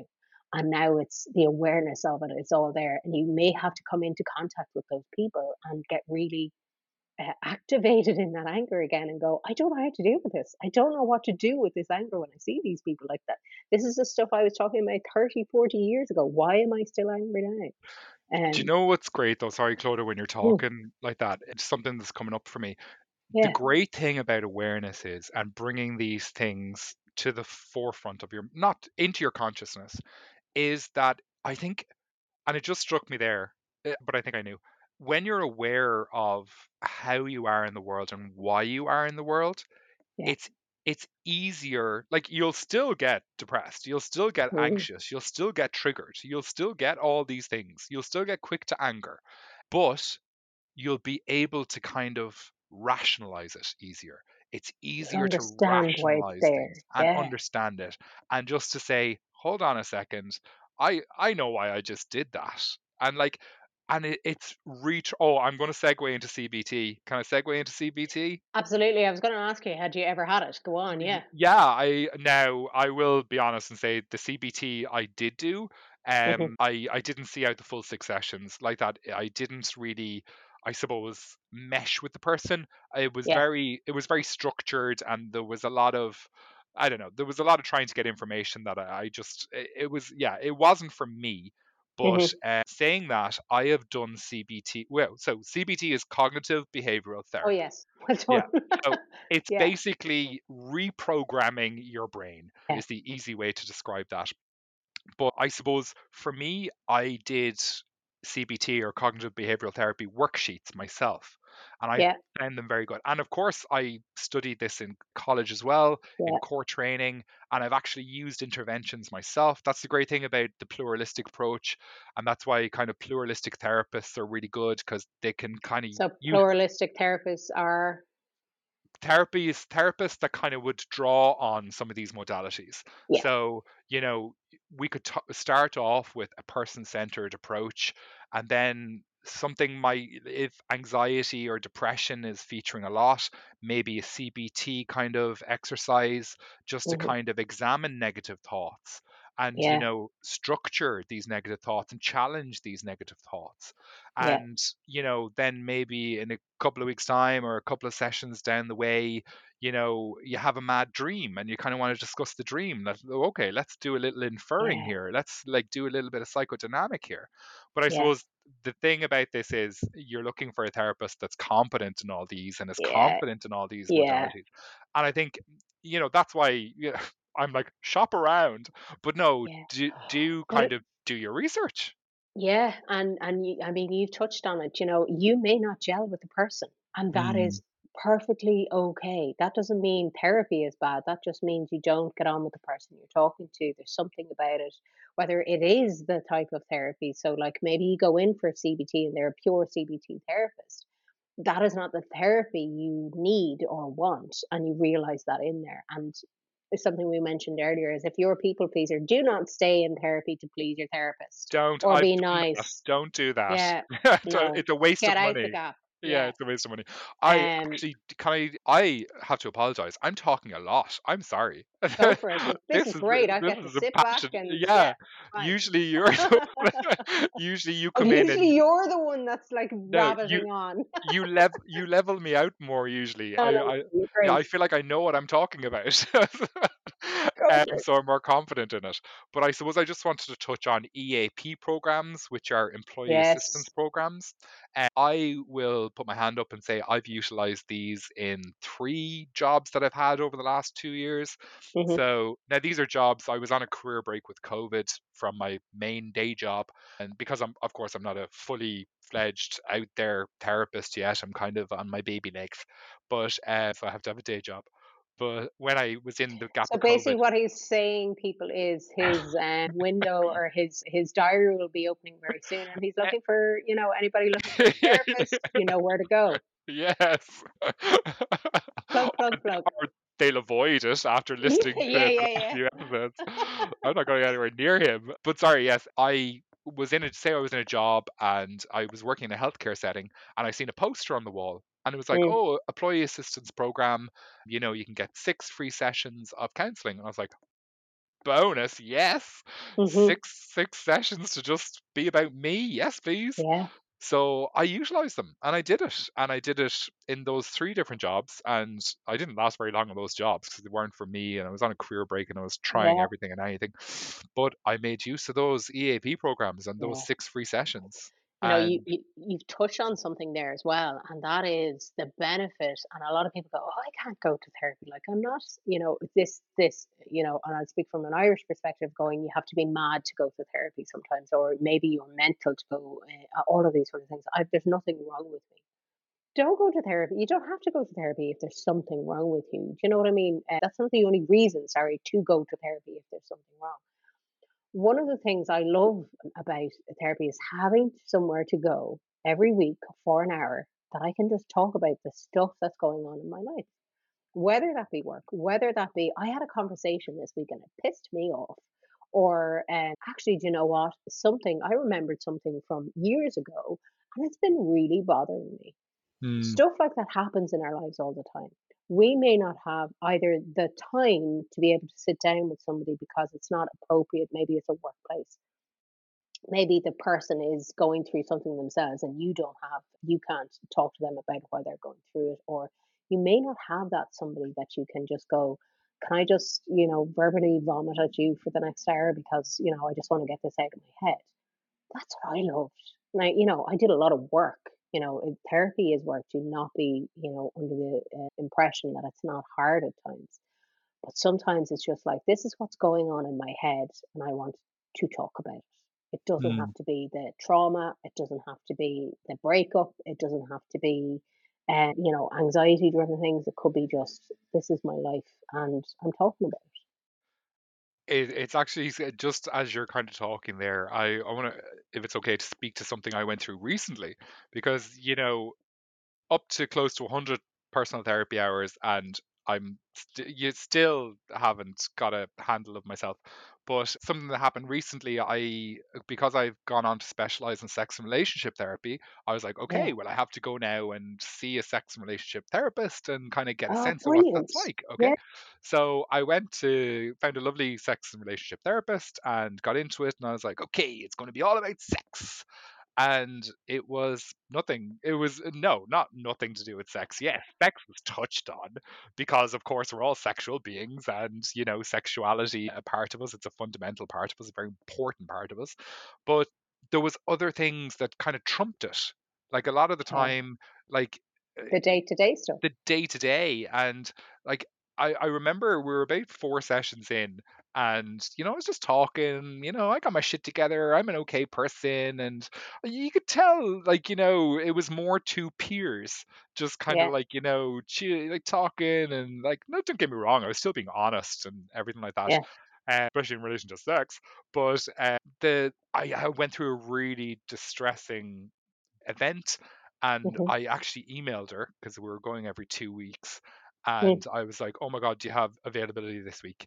Speaker 1: and now it's the awareness of it. It's all there, and you may have to come into contact with those people and get really uh, activated in that anger again and go, I don't know how to deal with this. I don't know what to do with this anger when I see these people like that. This is the stuff I was talking about 30, 40 years ago. Why am I still angry now?
Speaker 2: Do you
Speaker 1: Um,
Speaker 2: know what's great though? Sorry, Clodagh, when you're
Speaker 1: mm,
Speaker 2: talking like that, it's something that's coming up for me. The great thing about awareness is, and bringing these things to the forefront of your, not into your consciousness, is that I think, and it just struck me there, eh, but I think I knew, when you're aware of how you are in the world and why you are in the world,
Speaker 1: yeah,
Speaker 2: it's it's easier like you'll still get depressed you'll still get anxious you'll still get triggered you'll still get all these things you'll still get quick to anger but you'll be able to kind of rationalize it easier. It's easier to
Speaker 1: understand
Speaker 2: rationalize things and
Speaker 1: Yeah,
Speaker 2: understand it and just to say, hold on a second, I I know why I just did that. And like and it, it's reach oh, I'm gonna segue into CBT. Can I segue into CBT?
Speaker 1: absolutely. I was going to ask you, had you ever had it? Go on. Yeah.
Speaker 2: Yeah, I now I will be honest and say the CBT I did do.
Speaker 1: hmm
Speaker 2: Um, I I didn't see out the full six sessions like that. I didn't really, I suppose, mesh with the person. It was
Speaker 1: Yeah.
Speaker 2: very it was very structured, and there was a lot of I don't know. There was a lot of trying to get information that I, I just it, it was yeah it wasn't for me. But
Speaker 1: hmm
Speaker 2: uh, saying that, I have done CBT. Well, so CBT is cognitive behavioral therapy.
Speaker 1: Oh, yes.
Speaker 2: Yeah. So it's
Speaker 1: yeah.
Speaker 2: basically reprogramming your brain
Speaker 1: Yeah.
Speaker 2: is the easy way to describe that. But I suppose for me, I did CBT or cognitive behavioral therapy worksheets myself. And I
Speaker 1: Yeah.
Speaker 2: found them very good. And of course, I studied this in college as well, in core training, and I've actually used interventions myself. That's the great thing about the pluralistic approach. And that's why kind of pluralistic therapists are really good because they can kind of
Speaker 1: So
Speaker 2: use
Speaker 1: pluralistic therapists are,
Speaker 2: therapy is therapists that kind of would draw on some of these modalities.
Speaker 1: yeah.
Speaker 2: So, you know, we could t- start off with a person centered approach, and then something might, if anxiety or depression is featuring a lot, maybe a CBT kind of exercise just to
Speaker 1: hmm
Speaker 2: kind of examine negative thoughts and, you know, structure these negative thoughts and challenge these negative thoughts.
Speaker 1: Yeah.
Speaker 2: And, you know, then maybe in a couple of weeks' time or a couple of sessions down the way, you know, you have a mad dream and you kind of want to discuss the dream. That "Oh, okay, let's do a little inferring
Speaker 1: Yeah.
Speaker 2: here. Let's like do a little bit of psychodynamic here. But I
Speaker 1: Yeah.
Speaker 2: suppose the thing about this is you're looking for a therapist that's competent in all these and is
Speaker 1: Yeah.
Speaker 2: confident in all these
Speaker 1: Yeah.
Speaker 2: modalities. And I think, you know, that's why yeah, I'm like shop around. But no,
Speaker 1: Yeah.
Speaker 2: do do
Speaker 1: Well,
Speaker 2: kind of do your research.
Speaker 1: yeah, and and you, I mean, you've touched on it. You know, you may not gel with the person, and that
Speaker 2: Mm,
Speaker 1: is perfectly okay. That doesn't mean therapy is bad. That just means you don't get on with the person you're talking to. There's something about it, whether it is the type of therapy. So, like maybe you go in for CBT and they're a pure CBT therapist. That is not the therapy you need or want. And you realize that in there. And it's something we mentioned earlier is if you're a people pleaser, do not stay in therapy to please your therapist
Speaker 2: Don't.
Speaker 1: or
Speaker 2: I've
Speaker 1: be nice.
Speaker 2: Don't do that.
Speaker 1: Yeah,
Speaker 2: It's a
Speaker 1: no,
Speaker 2: it's a waste
Speaker 1: get
Speaker 2: of
Speaker 1: out the
Speaker 2: money.
Speaker 1: gap.
Speaker 2: Yeah, it's a waste of money. I
Speaker 1: Um,
Speaker 2: actually can I I have to apologize. I'm talking a lot. I'm sorry.
Speaker 1: go for it. This, is great.
Speaker 2: a,
Speaker 1: I
Speaker 2: this
Speaker 1: get to
Speaker 2: is a
Speaker 1: sit back
Speaker 2: passion.
Speaker 1: and
Speaker 2: Yeah.
Speaker 1: yeah, fine.
Speaker 2: Usually you're the usually you
Speaker 1: Oh,
Speaker 2: come in
Speaker 1: usually
Speaker 2: and
Speaker 1: you're the one that's like
Speaker 2: no, you
Speaker 1: ravaging on.
Speaker 2: you level you level me out more usually.
Speaker 1: No,
Speaker 2: I,
Speaker 1: no,
Speaker 2: I
Speaker 1: you're
Speaker 2: yeah, I
Speaker 1: great.
Speaker 2: feel like I know what I'm talking about. Um, so I'm more confident in it. But I suppose I just wanted to touch on EAP programs, which are employee assistance programs. And I will put my hand up and say I've utilized these in three jobs that I've had over the last two years.
Speaker 1: hmm
Speaker 2: So now these are jobs I was on a career break with COVID from my main day job, and because I'm of course I'm not a fully fledged out there therapist yet, I'm kind of on my baby legs, but uh, so I have to have a day job. But when I was in the gap
Speaker 1: So
Speaker 2: of COVID,
Speaker 1: basically, what he's saying, people, is his um, window or his his diary will be opening very soon, and he's looking for you know anybody looking for a therapist. You know where to go.
Speaker 2: yes,
Speaker 1: Plug, plug, plug.
Speaker 2: or they'll avoid it after listening to
Speaker 1: yeah,
Speaker 2: the
Speaker 1: yeah, yeah.
Speaker 2: few episodes. I'm not going anywhere near him. But sorry, yes, I was in a say I was in a job and I was working in a healthcare setting and I seen a poster on the wall and it was like,
Speaker 1: Mm,
Speaker 2: oh, employee assistance program, you know, you can get six free sessions of counseling. And I was like, bonus, yes.
Speaker 1: hmm
Speaker 2: Six six sessions to just be about me, yes, please.
Speaker 1: Yeah,
Speaker 2: So I utilized them and I did it. And I did it in those three different jobs. And I didn't last very long on those jobs because they weren't for me. And I was on a career break and I was trying
Speaker 1: yeah,
Speaker 2: everything and anything. But I made use of those EAP programs and those
Speaker 1: yeah.
Speaker 2: six free sessions.
Speaker 1: You know, you, you you've touched on something there as well, and that is the benefit. And a lot of people go, "Oh, I can't go to therapy. Like I'm not, you know, this this, you know." And I'll speak from an Irish perspective, going, you have to be mad to go to therapy sometimes, or maybe you're mental to go. Uh, all of these sort of things. I, there's nothing wrong with me. Don't go to therapy. You don't have to go to therapy if there's something wrong with you. Do you know what I mean? Uh, that's not the only reason, sorry, to go to therapy if there's something wrong. One of the things I love about therapy is having somewhere to go every week for an hour that I can just talk about the stuff that's going on in my life. Whether that be work, whether that be, I had a conversation this week and it pissed me off. Or um, actually, do you know what? Something, I remembered something from years ago and it's been really bothering me.
Speaker 2: Hmm.
Speaker 1: Stuff like that happens in our lives all the time. We may not have either the time to be able to sit down with somebody because it's not appropriate. Maybe it's a workplace. Maybe the person is going through something themselves and you don't have, you can't talk to them about why they're going through it. Or you may not have that somebody that you can just go, can I just, you know, verbally vomit at you for the next hour because, you know, I just want to get this out of my head. That's what I loved. I, you know, I did a lot of work. You know, therapy is work. Do not be, you know, under the uh, impression that it's not hard at times. But sometimes it's just like, this is what's going on in my head, and I want to talk about it. It doesn't
Speaker 2: Hmm.
Speaker 1: have to be the trauma. It doesn't have to be the breakup. It doesn't have to be, uh, you know, anxiety driven things. It could be just, this is my life, and I'm talking about it.
Speaker 2: It, it's actually uh, just as you're kind of talking there. I, I want to, if it's okay, to speak to something I went through recently because, you know, up to close to 100 personal therapy hours and I'm st- you still haven't got a handle of myself. But something that happened recently, I because I've gone on to specialize in sex and relationship therapy, I was like,
Speaker 1: Yeah.
Speaker 2: okay, well, I have to go now and see a sex and relationship therapist and kind of get a
Speaker 1: Oh,
Speaker 2: sense of what that's
Speaker 1: brilliant.
Speaker 2: like.
Speaker 1: Yeah.
Speaker 2: Okay. So I went to found a lovely sex and relationship therapist and got into it and I was like, okay, it's going to be all about sex and it was nothing it was no not nothing to do with sex yes sex was touched on because of course we're all sexual beings and you know sexuality a part of us it's a fundamental part of us a very important part of us but there was other things that kind of trumped it like a lot of the
Speaker 1: Oh,
Speaker 2: time like uh,
Speaker 1: the day to day stuff.
Speaker 2: the day to day and like I, I remember we were about four sessions in And, you know, I was just talking, you know, I got my shit together. I'm an okay person. And you could tell, like, you know, it was more two peers, just kind of
Speaker 1: Yeah.
Speaker 2: like, you know, che- like talking and like, no, don't get me wrong, I was still being honest and everything like that,
Speaker 1: Yeah.
Speaker 2: uh, especially in relation to sex. But uh, the I, I went through a really distressing event and
Speaker 1: Mhm.
Speaker 2: I actually emailed her because we were going every two weeks
Speaker 1: Mm.
Speaker 2: and I was like, "Oh my god, do you have availability this week?"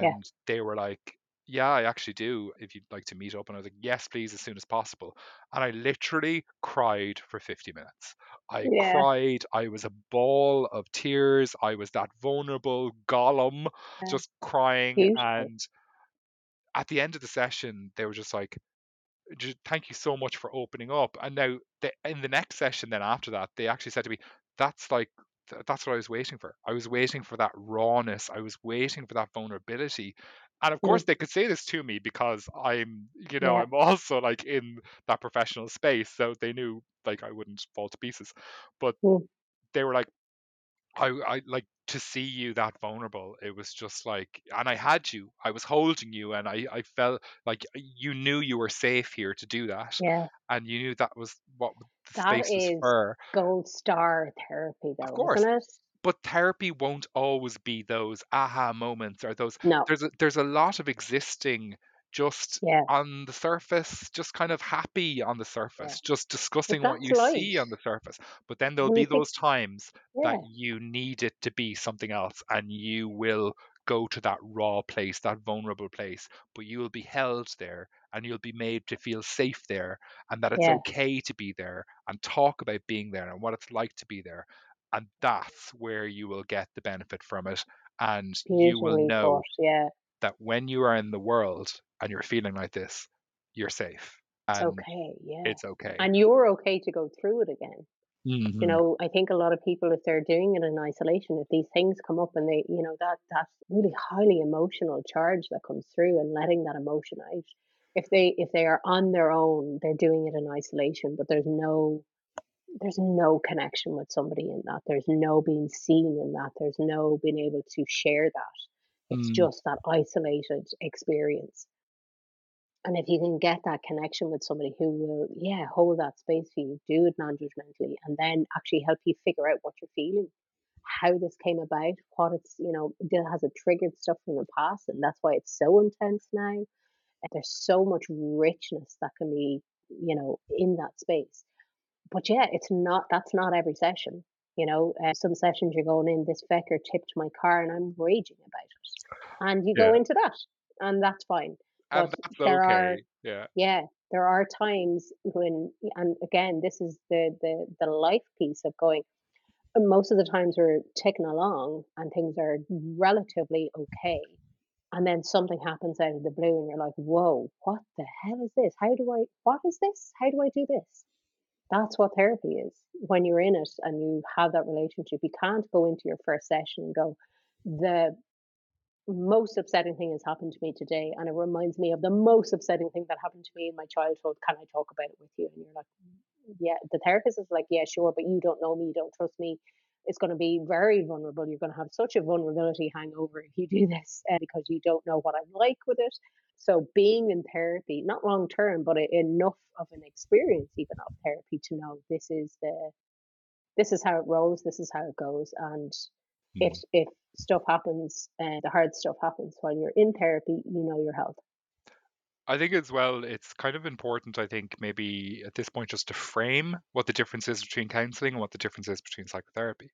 Speaker 1: Yeah.
Speaker 2: And they were like, "Yeah, I actually do. If you'd like to meet up." And I was like, "Yes, please, as soon as possible." And I literally cried for 50 minutes. I
Speaker 1: Yeah.
Speaker 2: cried. I was a ball of tears. I was that vulnerable Gollum,
Speaker 1: Yeah.
Speaker 2: just crying. And at the end of the session, they were just like, "Thank you so much for opening up." And now, the, in the next session, then after that, they actually said to me, "That's like." Th- That's what I was waiting for. I was waiting for that rawness. I was waiting for that vulnerability. And of course, they could say this to me because I'm, you know,
Speaker 1: Yeah.
Speaker 2: I'm also like in that professional space. So they knew like I wouldn't fall to pieces. But
Speaker 1: Mm.
Speaker 2: they were like, I, I like to see you that vulnerable. It was just like, and I had you, I was holding you, and I, I felt like you knew you were safe here to do that,
Speaker 1: Yeah.
Speaker 2: and you knew that was what the
Speaker 1: That
Speaker 2: space was for.
Speaker 1: gold star therapy, though Of
Speaker 2: course,
Speaker 1: isn't it?
Speaker 2: but therapy won't always be those aha moments or those.
Speaker 1: No.
Speaker 2: There's a, there's a lot of existing just
Speaker 1: Yeah.
Speaker 2: on the surface, just kind of happy on the
Speaker 1: Yeah.
Speaker 2: surface, just discussing what you see on the surface. But then there'll be those times that you need it to be something else and you will go to that raw place, that vulnerable place, but you will be held there and you'll be made to feel safe there and that it's
Speaker 1: Yeah.
Speaker 2: okay to be there and talk about being there and what it's like to be there. And that's where you will get the benefit from it. And you will know
Speaker 1: put. Yeah.
Speaker 2: that when you are in the world and you're feeling like this, you're safe
Speaker 1: It's okay. Yeah.
Speaker 2: it's okay.
Speaker 1: And you're okay to go through it again. You
Speaker 2: Mhm.
Speaker 1: know, I think a lot of people, if they're doing it in isolation, if these things come up and they, you know, that that's really highly emotional charge that comes through and letting that emotion out. If they if they are on their own, they're doing it in isolation, but there's no there's no connection with somebody in that. There's no being seen in that. There's no being able to share that. It's
Speaker 2: Mm,
Speaker 1: just that isolated experience. And if you can get that connection with somebody who will, yeah, hold that space for you, do it non-judgmentally, and then actually help you figure out what you're feeling, how this came about, what it's, you know, has it triggered stuff from the past, and that's why it's so intense now. And there's so much richness that can be, you know, in that space. But yeah, it's not, that's not every session. You know, uh, some sessions you're going in, this fecker tipped my car and I'm raging about it. And you go into that, and that's fine.
Speaker 2: And
Speaker 1: But
Speaker 2: that's
Speaker 1: there are.
Speaker 2: Yeah.
Speaker 1: yeah, there are times when, and again, this is the the the life piece of going. Uh, most of the times we're ticking along and things are relatively okay, and then something happens out of the blue, and you're like, "Whoa, what the hell is this? How do I? What is this? How do I do this?" That's what therapy is. When you're in it and you have that relationship, you can't go into your first session and go, "The most upsetting thing has happened to me today, and it reminds me of the most upsetting thing that happened to me in my childhood. Can I talk about it with you? And you're like, yeah, the therapist is like, yeah, sure, but you don't know me, you don't trust me. It's going to be very vulnerable. You're going to have such a vulnerability hangover if you do this uh, because you don't know what I'm like with it. So being in therapy, not long term, but enough of an experience even of therapy to know this is the this is how it rolls, this is how it goes, and
Speaker 2: Mm.
Speaker 1: if stuff happens and the hard stuff happens while you're in therapy, you know your health.
Speaker 2: I think as well, it's kind of important, I think, maybe at this point, just to frame what the difference is between counseling and what the difference is between psychotherapy.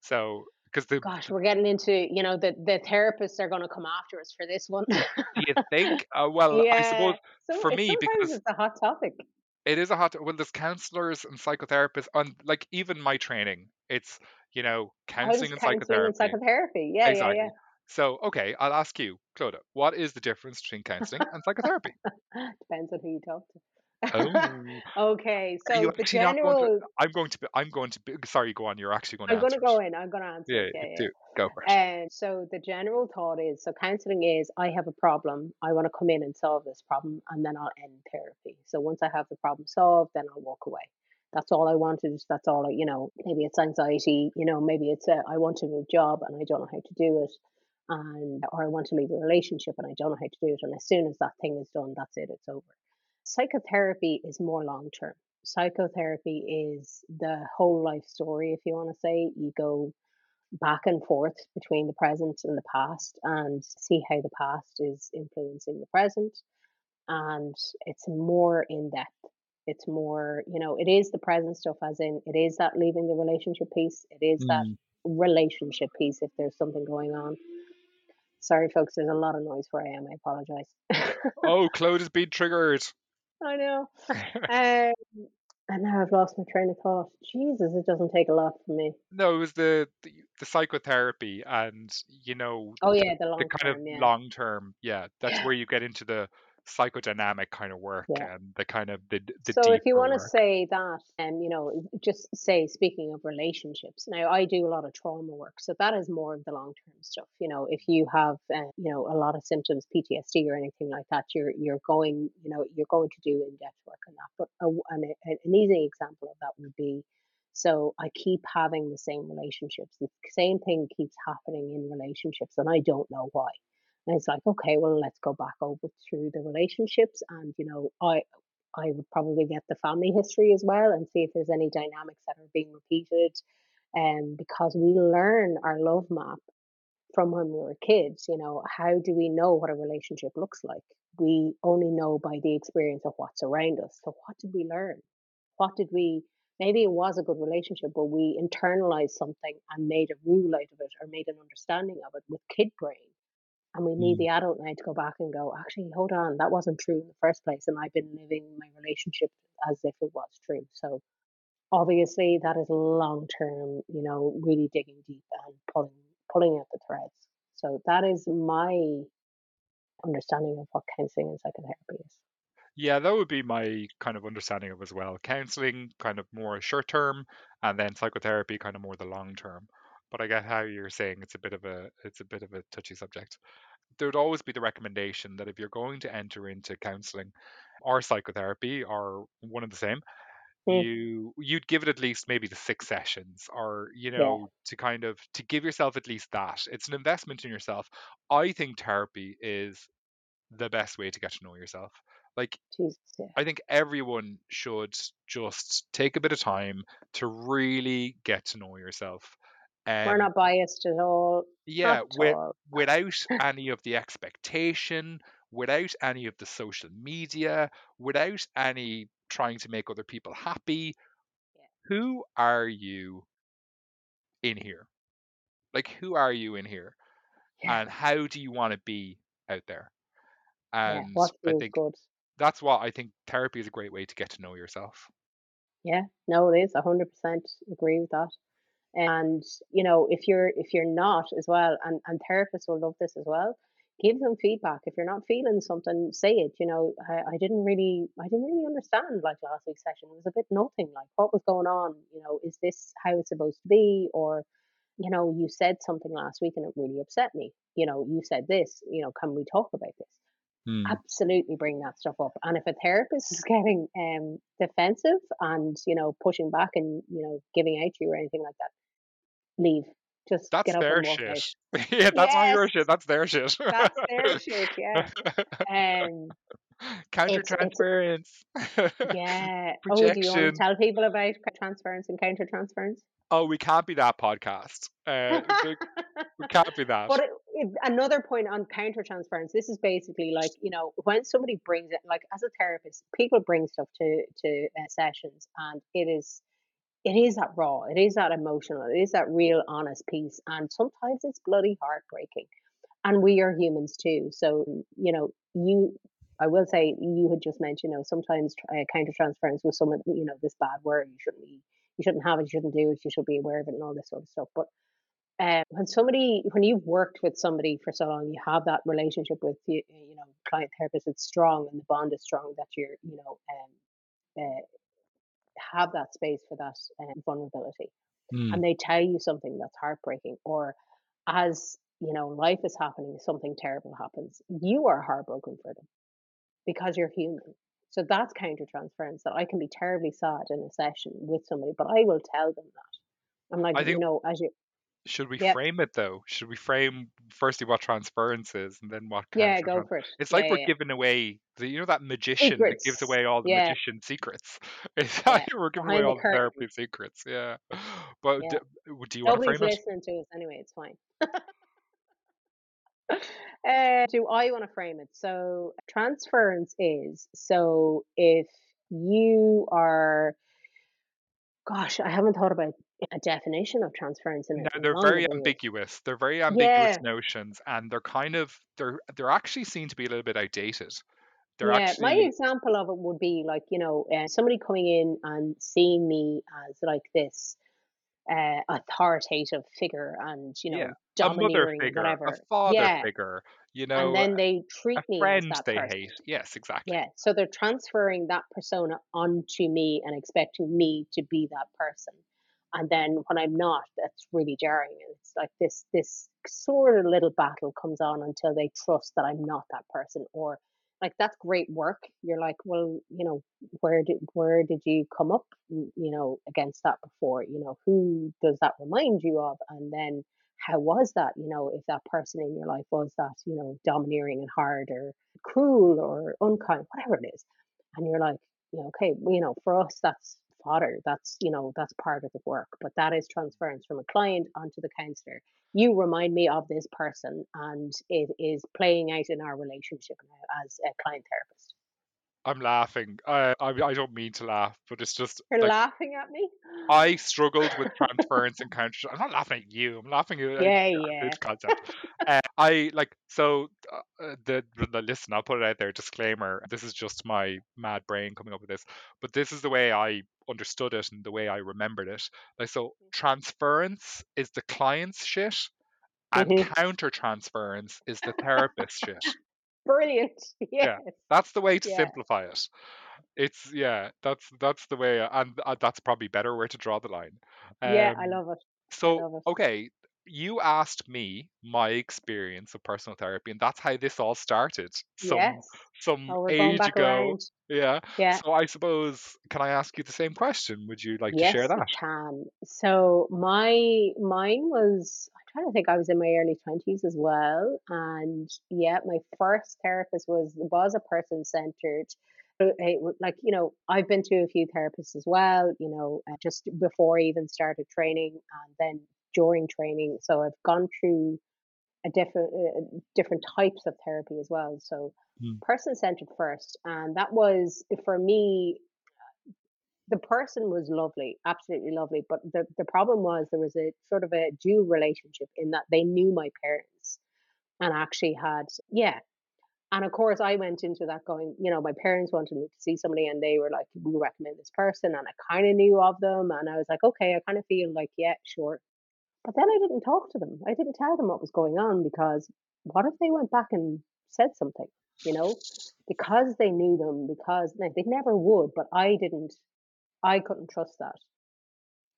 Speaker 2: So, because the,
Speaker 1: Gosh, we're getting into, you know, the the therapists are going to come after us for this one.
Speaker 2: do you think, uh, well, I
Speaker 1: yeah.
Speaker 2: suppose
Speaker 1: So
Speaker 2: for me, because
Speaker 1: it's a hot topic.
Speaker 2: It is a hot, well, there's counselors and psychotherapists, and like even my training, it's, you know, counseling and
Speaker 1: counseling and
Speaker 2: psychotherapy.
Speaker 1: psychotherapy? Yeah, yeah, yeah.
Speaker 2: So, okay, I'll ask you, Clodagh, what is the difference between counseling and psychotherapy?
Speaker 1: Depends on who you talk to.
Speaker 2: Oh,
Speaker 1: okay, so the
Speaker 2: going to?
Speaker 1: general
Speaker 2: I'm going to be. I'm going to be. Sorry, go on. You're actually going to
Speaker 1: I'm gonna go in, I'm gonna answer
Speaker 2: Yeah.
Speaker 1: Yeah,
Speaker 2: yeah, do go for it.
Speaker 1: And um, so the general thought is so counseling is I have a problem, I want to come in and solve this problem, and then I'll end therapy. So once I have the problem solved, then I'll walk away. That's all I wanted. That's all I, you know, maybe it's anxiety, you know, maybe it's a, I want a new job and I don't know how to do it. and or I want to leave a relationship and I don't know how to do it. And as soon as that thing is done, that's it, it's over. Psychotherapy is more long term. Psychotherapy is the whole life story, if you want to say. You go back and forth between the present and the past and see how the past is influencing the present. And it's more in depth. It's more, you know, it is the present stuff, as in it is that leaving the relationship piece, it is that
Speaker 2: Mm.
Speaker 1: relationship piece if there's something going on. Sorry, folks, there's a lot of noise where I am. I apologize.
Speaker 2: Oh, Clodagh has been triggered.
Speaker 1: I know. Um, and now I've lost my train of thought. Jesus, it doesn't take a lot from me.
Speaker 2: no, it was the, the the psychotherapy and you know
Speaker 1: Oh yeah, the
Speaker 2: the
Speaker 1: long
Speaker 2: kind of
Speaker 1: yeah.
Speaker 2: long term. Yeah, that's
Speaker 1: Yeah.
Speaker 2: where you get into the psychodynamic kind of work
Speaker 1: Yeah.
Speaker 2: and the kind of the the
Speaker 1: So if you want to say that, um, you know, just say speaking of relationships. Now I do a lot of trauma work, so that is more of the long term stuff. You know, if you have, uh, you know, a lot of symptoms, PTSD or anything like that, you're you're going, you know, you're going to do in depth work on that. But a, an, an easy example of that would be, so I keep having the same relationships. The same thing keeps happening in relationships, and I don't know why. And it's like, okay, well, let's go back over through the relationships, and you know, I I would probably get the family history as well and see if there's any dynamics that are being repeated. Um, because we learn our love map from when we were kids. You know, how do we know what a relationship looks like? We only know by the experience of what's around us. So, what did we learn? What did we? Maybe it was a good relationship, but we internalized something and made a rule out of it or made an understanding of it with kid brain. And we need
Speaker 2: Mm.
Speaker 1: the adult now to go back and go, actually, hold on, that wasn't true in the first place. And I've been living my relationship as if it was true. So obviously that is long term, you know, really digging deep and pulling pulling at the threads. So that is my understanding of what counseling and psychotherapy is.
Speaker 2: Yeah, that would be my kind of understanding of as well. Counseling kind of more short term, and then psychotherapy kind of more the long term. But I get how you're saying it's a bit of a it's a bit of a touchy subject. There would always be the recommendation that if you're going to enter into counseling or psychotherapy or one of the same,
Speaker 1: Mm,
Speaker 2: you you'd give it at least maybe the six sessions or you
Speaker 1: yeah,
Speaker 2: know to kind of to give yourself at least that. It's an investment in yourself. I think therapy is the best way to get to know yourself. Like
Speaker 1: Jesus, yeah,
Speaker 2: I think everyone should just take a bit of time to really get to know yourself.
Speaker 1: We're
Speaker 2: Um,
Speaker 1: not biased at all,
Speaker 2: yeah,
Speaker 1: at
Speaker 2: with,
Speaker 1: all.
Speaker 2: without any of the expectation, without any of the social media, without any trying to make other people happy.
Speaker 1: Yeah,
Speaker 2: Who are you in here? Like, who are you in here?
Speaker 1: yeah,
Speaker 2: And how do you want to be out there?
Speaker 1: yeah.
Speaker 2: And
Speaker 1: What
Speaker 2: I think
Speaker 1: good?
Speaker 2: that's what I think therapy is a great way to get to know yourself.
Speaker 1: Yeah, no, it is. A hundred percent agree with that. And you know, if you're if you're not as well, and and therapists will love this as well. Give them feedback. If you're not feeling something, say it. You know, I, I didn't really, I didn't really understand like last week's session. It was a bit nothing. Like, what was going on? You know, is this how it's supposed to be? Or, you know, you said something last week and it really upset me. You know, you said this. You know, can we talk about this?
Speaker 2: Hmm.
Speaker 1: Absolutely bring that stuff up. And if a therapist is getting um defensive and, you know, pushing back and, you know, giving out to you or anything like that, leave. Just
Speaker 2: That's
Speaker 1: get up
Speaker 2: their
Speaker 1: and walk out.
Speaker 2: shit. yeah, that's not your shit. That's their shit.
Speaker 1: that's their shit, yeah. Um
Speaker 2: Counter
Speaker 1: it's it's
Speaker 2: transference.
Speaker 1: yeah. Oh, do you want to tell people about transference and counter transference?
Speaker 2: Oh, we can't be that podcast. Uh, we, we can't be that.
Speaker 1: But it, it, another point on counter transference, this is basically like you know when somebody brings it, like as a therapist, people bring stuff to to uh, sessions, and it is it is that raw, it is that emotional, it is that real honest piece, and sometimes it's bloody heartbreaking. And we are humans too, so you know you. I will say you had just mentioned, you know, sometimes uh, counter transference with someone, you know, this bad word, you shouldn't be, you shouldn't have it, you shouldn't do it, you should be aware of it, and all this sort of stuff. But um, when somebody, when you've worked with somebody for so long, you have that relationship with you, you know, client therapist. It's strong, and the bond is strong. That you're, you know, um, uh, have that space for that um, vulnerability,
Speaker 2: Hmm.
Speaker 1: and they tell you something that's heartbreaking, or as you know, life is happening, something terrible happens. You are heartbroken for them because you're human. So that's counter transference. That I can be terribly sad in a session with somebody, but I will tell them that. I'm like, you know, as you
Speaker 2: Should we
Speaker 1: Yep.
Speaker 2: frame it though? Should we frame firstly what transference is and then what
Speaker 1: Yeah, go
Speaker 2: trans
Speaker 1: for it.
Speaker 2: It's like
Speaker 1: yeah,
Speaker 2: we're
Speaker 1: yeah.
Speaker 2: giving away the you know that magician that gives away all the
Speaker 1: Yeah,
Speaker 2: magician secrets? It's
Speaker 1: yeah.
Speaker 2: like we're giving away
Speaker 1: the
Speaker 2: all the therapy secrets, yeah. But
Speaker 1: Yeah.
Speaker 2: d- do you want to frame it?
Speaker 1: listening to us anyway, it's fine. Uh, do I want to frame it? So, transference is so if you are, gosh, I haven't thought about a definition of transference in
Speaker 2: No, they're very ambiguous. They're very ambiguous
Speaker 1: Yeah,
Speaker 2: notions and they're kind of they're they're actually seen to be a little bit outdated. They're
Speaker 1: yeah. My example of it would be like, you know, uh, somebody coming in and seeing me as like this uh, authoritative figure and, you
Speaker 2: yeah,
Speaker 1: know,
Speaker 2: a mother
Speaker 1: domineering,
Speaker 2: figure, a
Speaker 1: whatever.
Speaker 2: father
Speaker 1: Yeah.
Speaker 2: figure, you know, And
Speaker 1: then they treat
Speaker 2: a
Speaker 1: me as that
Speaker 2: they
Speaker 1: person.
Speaker 2: hate. Yes, exactly.
Speaker 1: Yeah, so they're transferring that persona onto me and expecting me to be that person. And then when I'm not, that's really jarring. And it's like this this sort of little battle comes on until they trust that I'm not that person. Or like that's great work. You're like, well, you know, where did where did you come up, mm, you know, against that before? You know, who does that remind you of? And then how was that? You know, if that person in your life was that, you know, domineering and hard or cruel or unkind, whatever it is. And you're like, you know, okay, you know, for us, that's fodder. That's, you know, that's part of the work. But that is transference from a client onto the counselor. You remind me of this person, and it is playing out in our relationship now as a client therapist.
Speaker 2: I'm laughing. I, I I don't mean to laugh, but it's just
Speaker 1: You're
Speaker 2: like
Speaker 1: laughing at me?
Speaker 2: I struggled with transference and counter. I'm not laughing at you. I'm laughing at
Speaker 1: Yeah, yeah.
Speaker 2: concept. Uh, I like so uh, uh, the, the listen. I'll put it out there. Disclaimer: This is just my mad brain coming up with this, but this is the way I understood it and the way I remembered it. Like so, transference is the client's shit, and
Speaker 1: hmm
Speaker 2: counter transference is the therapist's shit.
Speaker 1: Brilliant. Yes.
Speaker 2: Yeah, that's the way to
Speaker 1: Yeah.
Speaker 2: simplify it. It's yeah, that's that's the way, and uh, that's probably better where to draw the line.
Speaker 1: Yeah, I
Speaker 2: Um,
Speaker 1: love it.
Speaker 2: So
Speaker 1: love it.
Speaker 2: okay, you asked me my experience of personal therapy, and that's how this all started some
Speaker 1: Yes.
Speaker 2: some
Speaker 1: Oh,
Speaker 2: age ago. Yeah.
Speaker 1: Yeah.
Speaker 2: So I suppose can I ask you the same question? Would you like to share
Speaker 1: Yes,
Speaker 2: that?
Speaker 1: can. So my mine was I'm trying to think I was in my early 20s as well. And yeah, my first therapist was was a person centered. Like, you know, I've been to a few therapists as well, you know, uh, just before I even started training and then during training. So I've gone through a different uh, different types of therapy as well. So
Speaker 2: Mm,
Speaker 1: person centered first, and that was for me the person was lovely, absolutely lovely, but the the problem was there was a sort of a dual relationship in that they knew my parents and actually had yeah. And of course I went into that going, you know, my parents wanted me to see somebody and they were like, We recommend this person and I kinda knew of them and I was like, Okay, I kind of feel like, yeah, sure. But then I didn't talk to them. I didn't tell them what was going on because what if they went back and said something, you know? Because they knew them, because like, they never would, but I didn't I couldn't trust that.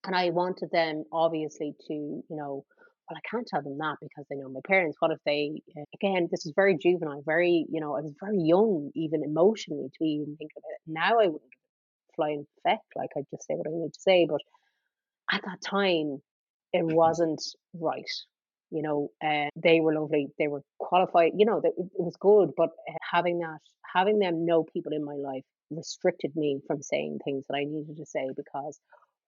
Speaker 1: And I wanted them obviously to, you know, well, I can't tell them that because they know my parents. What if they, uh, again, this is very juvenile, very, you know, I was very young, even emotionally, to even think of it. Now I wouldn't a flying feck, like I'd just say what I need to say. But at that time, it
Speaker 2: mhm,
Speaker 1: wasn't right. You know, uh, they were lovely, they were qualified, you know, that it, was good. But uh, having that, having them know people in my life restricted me from saying things that I needed to say because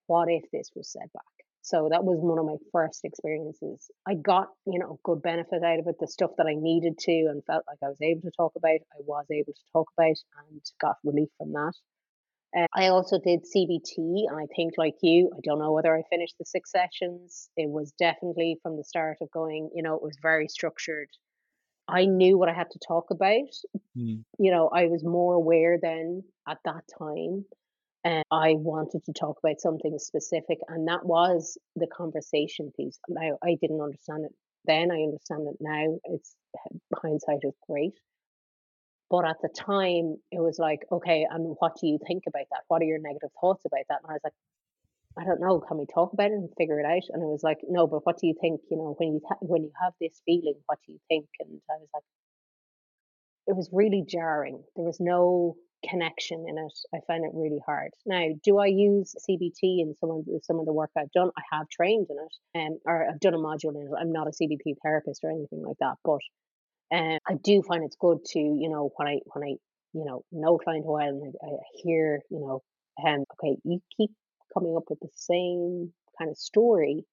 Speaker 1: what if this was said back? So that was one of my first experiences. I got, you know, good benefit out of it. The stuff that I needed to and felt like I was able to talk about, I was able to talk about and got relief from that. Uh, I also did CBT, and I think like you, I don't know whether I finished the six sessions. It was definitely from the start of going, you know, it was very structured. I knew what I had to talk about.
Speaker 2: mm,
Speaker 1: You know, I was more aware then at that time and I wanted to talk about something specific, and that was the conversation piece. Now, I didn't understand it then, I understand it now. It's hindsight is great. But at the time, it was like, okay, and what do you think about that? What are your negative thoughts about that? And I was like, I don't know. Can we talk about it and figure it out? And it was like, no, but what do you think? You know, when you ha- when you have this feeling, what do you think? And I was like, it was really jarring. There was no connection in it. I find it really hard. Now, do I use CBT in some of the, some of the work I've done? I have trained in it, um, or I've done a module in it. I'm not a CBT therapist or anything like that, but um, I do find it's good to you know when I when I you know know client a while and I, I hear you know um okay you keep coming up with the same kind of story.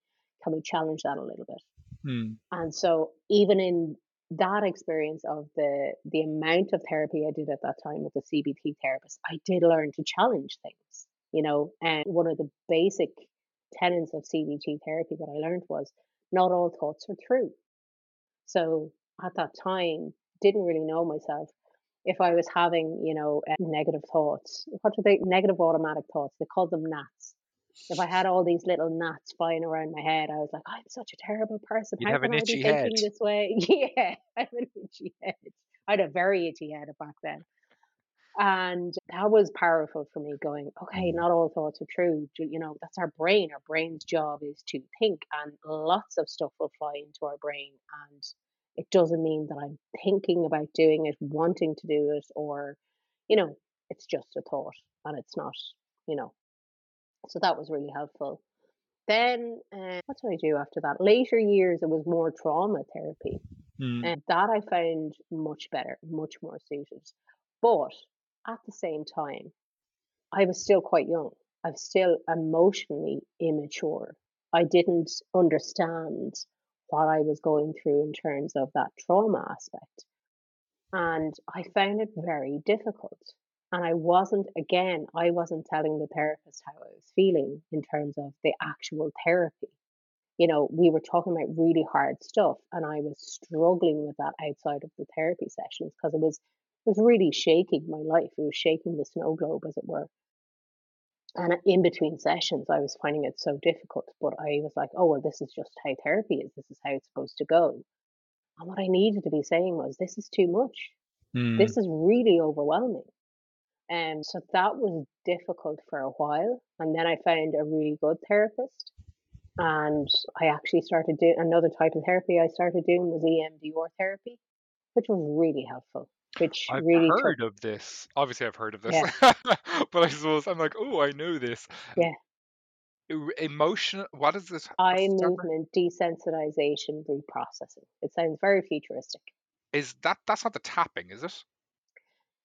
Speaker 1: Can we challenge that a little bit?
Speaker 2: Mm.
Speaker 1: And so even in that experience of the the amount of therapy I did at that time with the CBT therapist, I did learn to challenge things, you know, and one of the basic tenets of CBT therapy that I learned was not all thoughts are true. So at that time, didn't really know myself. If I was having, you know, uh, negative thoughts, what are they? Negative automatic thoughts. They call them gnats if I had all these little gnats flying around my head, I was like, I'm such a terrible person.
Speaker 2: You'd
Speaker 1: How
Speaker 2: have
Speaker 1: can
Speaker 2: an
Speaker 1: I be
Speaker 2: itchy head.
Speaker 1: thinking this way? Yeah, I have an itchy head. I had a very itchy head back then. And that was powerful for me going, okay,
Speaker 2: Mm.
Speaker 1: not all thoughts are true. You know, that's our brain. Our brain's job is to think, and lots of stuff will fly into our brain. And it doesn't mean that I'm thinking about doing it, wanting to do it, or, you know, it's just a thought and it's not, you know. So that was really helpful. Then, uh, what did I do after that? Later years, it was more trauma therapy,
Speaker 2: Mm.
Speaker 1: and that I found much better, much more suited. But at the same time, I was still quite young. I was still emotionally immature. I didn't understand what I was going through in terms of that trauma aspect. And I found it very difficult. And I wasn't, again, I wasn't telling the therapist how I was feeling in terms of the actual therapy. You know, we were talking about really hard stuff, and I was struggling with that outside of the therapy sessions because it was it was really shaking my life. It was shaking the snow globe, as it were. And in between sessions, I was finding it so difficult. But I was like, oh, well, this is just how therapy is. This is how it's supposed to go. And what I needed to be saying was, this is too much.
Speaker 2: Mm.
Speaker 1: This is really overwhelming. And so that was difficult for a while. And then I found a really good therapist. And I actually started doing another type of therapy I started doing was EMDR therapy, which was really helpful, which
Speaker 2: I've
Speaker 1: really took,
Speaker 2: heard of this. Obviously, I've heard of this,
Speaker 1: yeah,
Speaker 2: but I suppose I'm like, oh, I know this.
Speaker 1: yeah,
Speaker 2: Emotional. What is this?
Speaker 1: Eye
Speaker 2: the term? for
Speaker 1: movement desensitization reprocessing. It sounds very futuristic.
Speaker 2: Is that that's not the tapping, is it?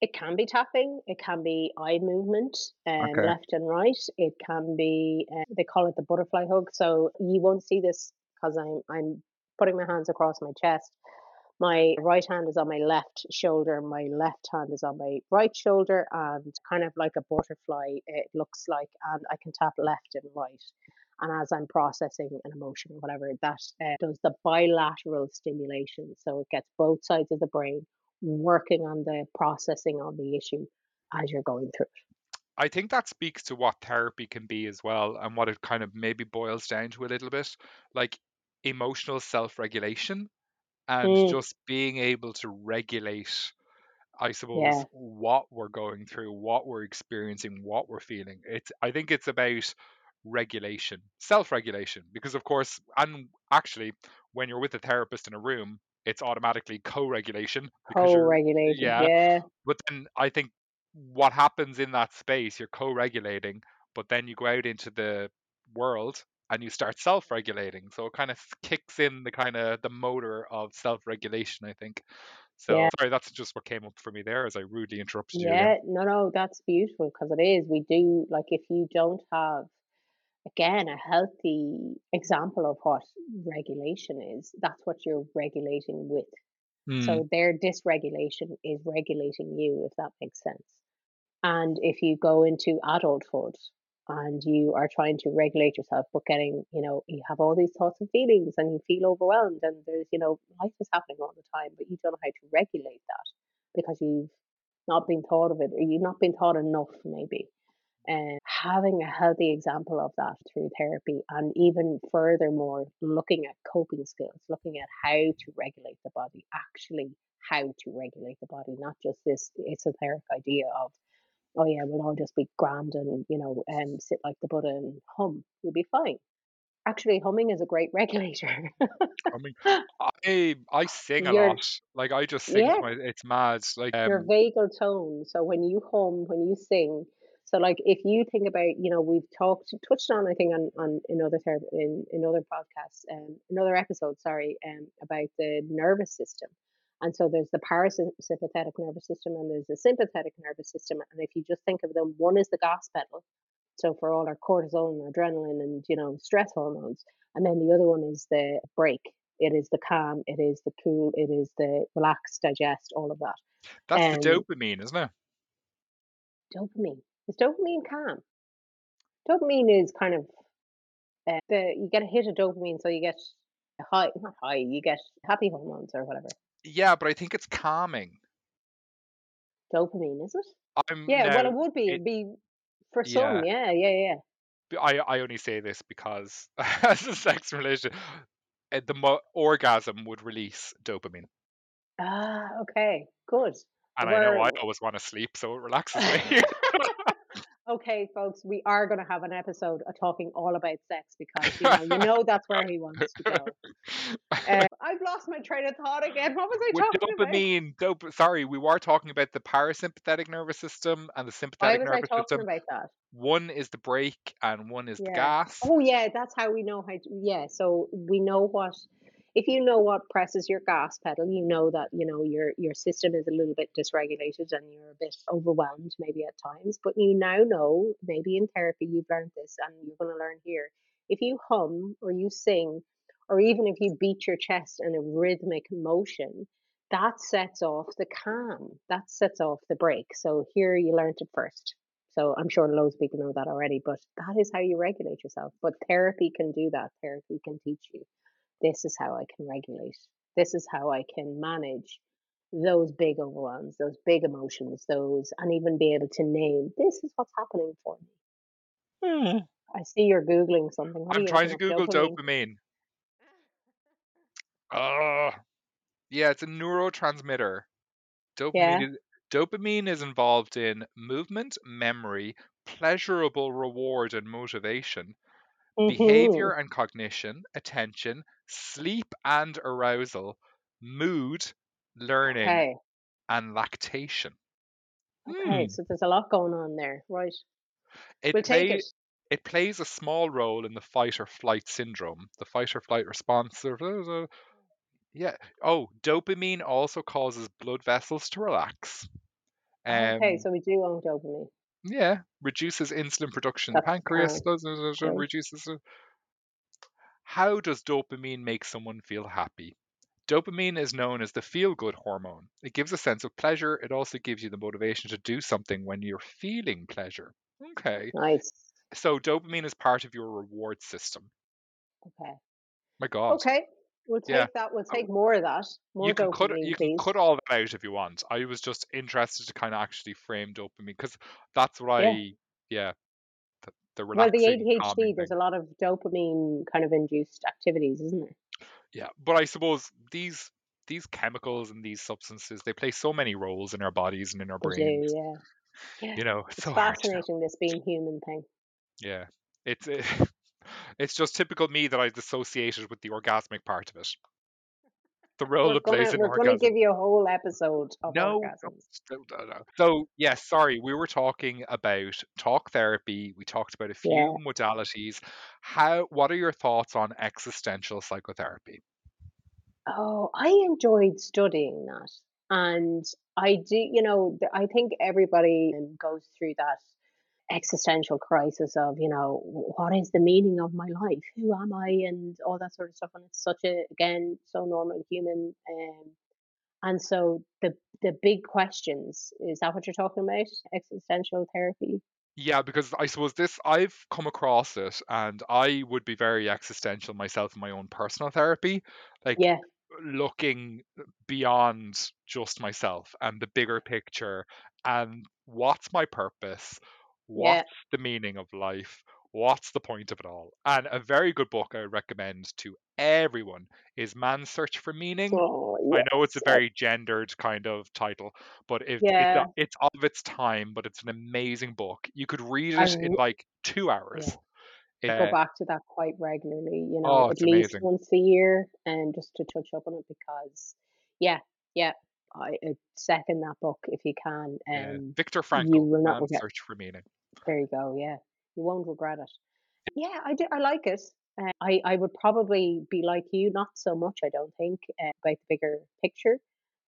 Speaker 1: It can be tapping, it can be eye movement, um,
Speaker 2: Okay.
Speaker 1: left and right. It can be, uh, they call it the butterfly hug. So you won't see this because I'm I'm putting my hands across my chest. My right hand is on my left shoulder, my left hand is on my right shoulder, and kind of like a butterfly, it looks like, and I can tap left and right. And as I'm processing an emotion or whatever, that uh, does the bilateral stimulation. So it gets both sides of the brain working on the processing of the issue as you're going through it.
Speaker 2: I think that speaks to what therapy can be as well, and what it kind of maybe boils down to a little bit, like emotional self-regulation and
Speaker 1: Mm,
Speaker 2: just being able to regulate I suppose
Speaker 1: yeah,
Speaker 2: what we're going through, what we're experiencing, what we're feeling. It's I think it's about regulation, self-regulation, because of course, and actually, when you're with a therapist in a room, it's automatically co-regulation
Speaker 1: co-regulated.
Speaker 2: yeah.
Speaker 1: Yeah,
Speaker 2: But then I think what happens in that space, you're co-regulating, but then you go out into the world and you start self-regulating. So it kind of kicks in the kind of the motor of self-regulation, I think. So
Speaker 1: yeah.
Speaker 2: sorry, that's just what came up for me there as I rudely interrupted you.
Speaker 1: Yeah, no, no, that's beautiful because it is. We do, like, if you don't have, again, a healthy example of what regulation is, that's what you're regulating with.
Speaker 2: Mm,
Speaker 1: So their dysregulation is regulating you, if that makes sense. And if you go into adulthood and you are trying to regulate yourself, but getting, you know, you have all these thoughts and feelings and you feel overwhelmed and there's, you know, life is happening all the time, but you don't know how to regulate that because you've not been taught of it or you've not been taught enough, maybe. And having a healthy example of that through therapy, and even furthermore, looking at coping skills, looking at how to regulate the body, actually how to regulate the body, not just this esoteric idea of, oh yeah, we'll all just be grand and you know, and sit like the Buddha and hum, we'll be fine. Actually, humming is a great regulator.
Speaker 2: I mean, I I sing a
Speaker 1: Your
Speaker 2: lot. Like I just sing
Speaker 1: yeah,
Speaker 2: my it's mad. Like
Speaker 1: your
Speaker 2: um
Speaker 1: vagal tone. So when you hum, when you sing, so like if you think about, you know, we've talked touched on, I think on on in other ther in in other podcasts, um, another episode, sorry, um, about the nervous system. And so there's the parasympathetic nervous system and there's the sympathetic nervous system. And if you just think of them, one is the gas pedal, so for all our cortisol and adrenaline and you know stress hormones, and then the other one is the brake. It is the calm. It is the cool. It is the relax, digest, all of that.
Speaker 2: that's the
Speaker 1: Um,
Speaker 2: dopamine, isn't it?
Speaker 1: dopamine. Is dopamine calm? Dopamine is kind of uh, the you get a hit of dopamine, so you get high, not high. You get happy hormones or whatever.
Speaker 2: Yeah, but I think it's calming.
Speaker 1: Dopamine is it?
Speaker 2: I'm
Speaker 1: Yeah. Well, it would be.
Speaker 2: it
Speaker 1: be for
Speaker 2: yeah.
Speaker 1: some. Yeah. Yeah. Yeah.
Speaker 2: I only say this because as a sex relation, uh, the mo- orgasm would release dopamine,
Speaker 1: Ah. Okay. Good.
Speaker 2: and I know I always want to sleep, so it relaxes me.
Speaker 1: Okay, folks, we are going to have an episode talking all about sex because you know, you know that's where he wants to go. Um, I've lost my train of thought again. What was I
Speaker 2: With
Speaker 1: talking about?
Speaker 2: dopamine. Sorry, we were talking about the parasympathetic nervous system and the sympathetic nervous system.
Speaker 1: Why
Speaker 2: sympathetic
Speaker 1: was I talking
Speaker 2: system.
Speaker 1: about that?
Speaker 2: One is the brake, and one is the gas.
Speaker 1: Oh, yeah, that's how we know how to, yeah, so we know what if you know what presses your gas pedal, you know that, you know, your your system is a little bit dysregulated and you're a bit overwhelmed maybe at times, but you now know, maybe in therapy you've learned this and you're going to learn here. If you hum or you sing or even if you beat your chest in a rhythmic motion, that sets off the calm. That sets off the break. So here you learned it first. So I'm sure loads of people know that already, but that is how you regulate yourself. But therapy can do that. Therapy can teach you this is how I can regulate. This is how I can manage those big overwhelms, those big emotions, those, and even be able to name this is what's happening for me.
Speaker 2: Hmm.
Speaker 1: I see you're Googling something. What
Speaker 2: I'm trying to? Google
Speaker 1: Dopamine.
Speaker 2: dopamine. Oh, yeah, it's a neurotransmitter. Dopamine
Speaker 1: Yeah.
Speaker 2: is dopamine is involved in movement, memory, pleasurable reward and motivation,
Speaker 1: hmm
Speaker 2: behavior and cognition, attention, sleep and arousal, mood, learning,
Speaker 1: Okay.
Speaker 2: and lactation.
Speaker 1: Okay.
Speaker 2: Hmm.
Speaker 1: So there's a lot going on there. Right.
Speaker 2: It
Speaker 1: We'll take it.
Speaker 2: it plays a small role in the fight or flight syndrome, the fight or flight response. uh, Yeah. Oh, dopamine also causes blood vessels to relax.
Speaker 1: Okay.
Speaker 2: Um,
Speaker 1: So we do own dopamine.
Speaker 2: yeah, reduces insulin production.
Speaker 1: That's
Speaker 2: Pancreas
Speaker 1: calm.
Speaker 2: does does- does-
Speaker 1: Okay.
Speaker 2: reduces. How does dopamine make someone feel happy? Dopamine is known as the feel good hormone. It gives a sense of pleasure. It also gives you the motivation to do something when you're feeling pleasure. Okay.
Speaker 1: Nice.
Speaker 2: So dopamine is part of your reward system.
Speaker 1: Okay.
Speaker 2: My God.
Speaker 1: Okay. We'll take
Speaker 2: Yeah.
Speaker 1: that. We'll oh. take more of that. More
Speaker 2: You can cut
Speaker 1: dopamine,
Speaker 2: you can cut all that out if you want. I was just interested to kind of actually frame dopamine because that's what
Speaker 1: Yeah.
Speaker 2: I yeah the,
Speaker 1: Well, the ADHD, there's a lot of dopamine kind of induced activities, isn't there?
Speaker 2: Yeah, but I suppose these these chemicals and these substances they play so many roles in our bodies and in our
Speaker 1: They do,
Speaker 2: brains.
Speaker 1: yeah. Yeah.
Speaker 2: You know, it's
Speaker 1: It's
Speaker 2: so hard to know.
Speaker 1: fascinating, this being human thing.
Speaker 2: Yeah, it's it, it's just typical me that I associated with the orgasmic part of it. The role
Speaker 1: We're
Speaker 2: it plays
Speaker 1: gonna
Speaker 2: in
Speaker 1: we're gonna give you a whole episode of
Speaker 2: No,
Speaker 1: orgasms.
Speaker 2: no, no, no. So, yes, sorry, we were talking about talk therapy. We talked about a few
Speaker 1: Yeah.
Speaker 2: modalities. How, what are your thoughts on existential psychotherapy?
Speaker 1: Oh, I enjoyed studying that. And I do, you know, I think everybody goes through that existential crisis of, you know, what is the meaning of my life? Who am I? And all that sort of stuff. And it's such a, again, so normal human. Um, and so the the big questions, is that what you're talking about? Existential therapy?
Speaker 2: Yeah, because I suppose this, I've come across it and I would be very existential myself in my own personal therapy. Like,
Speaker 1: Yeah,
Speaker 2: looking beyond just myself and the bigger picture and what's my purpose
Speaker 1: yeah.
Speaker 2: what's the meaning of life what's the point of it all and a very good book i recommend to everyone is man's search for meaning
Speaker 1: Oh,
Speaker 2: i know it's a
Speaker 1: uh,
Speaker 2: very gendered kind of title but if it's
Speaker 1: Yeah,
Speaker 2: it's of its time but it's an amazing book you could read
Speaker 1: I
Speaker 2: it in like two hours
Speaker 1: yeah. go
Speaker 2: Uh,
Speaker 1: back to that quite regularly, you know,
Speaker 2: oh,
Speaker 1: at least
Speaker 2: amazing.
Speaker 1: once a year and just to touch up on it because yeah, yeah, I, I second that book if you can.
Speaker 2: Yeah.
Speaker 1: Um,
Speaker 2: Viktor
Speaker 1: you
Speaker 2: Frankl,
Speaker 1: will not
Speaker 2: Man's. Search for Meaning.
Speaker 1: There you go. Yeah, you won't regret it. Yeah, I do. I like it. Uh, I I would probably be like you, not so much. I don't think uh, about the bigger picture,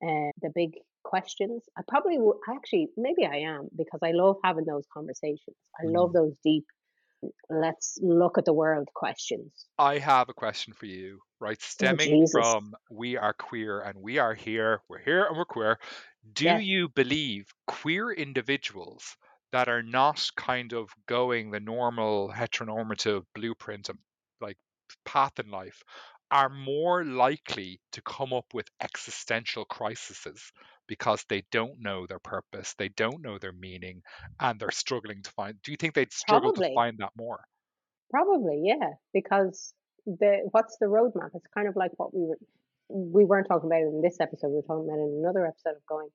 Speaker 1: uh, the big questions. I probably would. Actually, maybe I am because I love having those conversations. I love
Speaker 2: Mm.
Speaker 1: those deep. Let's look at the world questions.
Speaker 2: I have a question for you, right?
Speaker 1: Oh
Speaker 2: Stemming
Speaker 1: Jesus!
Speaker 2: from we are queer and we are here, we're here and we're queer. Do
Speaker 1: Yes.
Speaker 2: you believe queer individuals that are not kind of going the normal heteronormative blueprint and like path in life are more likely to come up with existential crises because they don't know their purpose, they don't know their meaning, and they're struggling to find. Do you think they'd struggle to find that more?
Speaker 1: Probably, yeah, because the what's the roadmap? It's kind of like what we were we weren't talking about in this episode. We were talking about in another episode of going.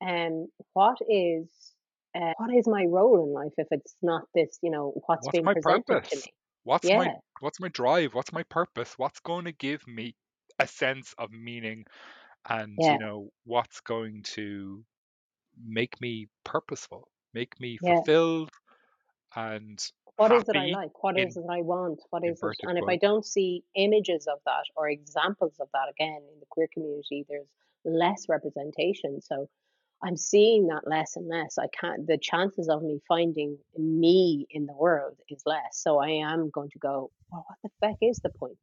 Speaker 1: Um, what is uh, what is my role in life if it's not this? You know, what's
Speaker 2: What's
Speaker 1: being
Speaker 2: my
Speaker 1: presented to me?
Speaker 2: What's my
Speaker 1: Yeah,
Speaker 2: what's my drive? What's my purpose? What's going to give me a sense of meaning and you know what's going to make me purposeful, make me
Speaker 1: yeah.
Speaker 2: fulfilled and
Speaker 1: What is it I like? What is
Speaker 2: in
Speaker 1: it I want? What is it? And if I don't see images of that or examples of that again in the queer community, there's less representation. So I'm seeing that less and less. I can't, the chances of me finding me in the world is less. So I am going to go, well, what the fuck is the point?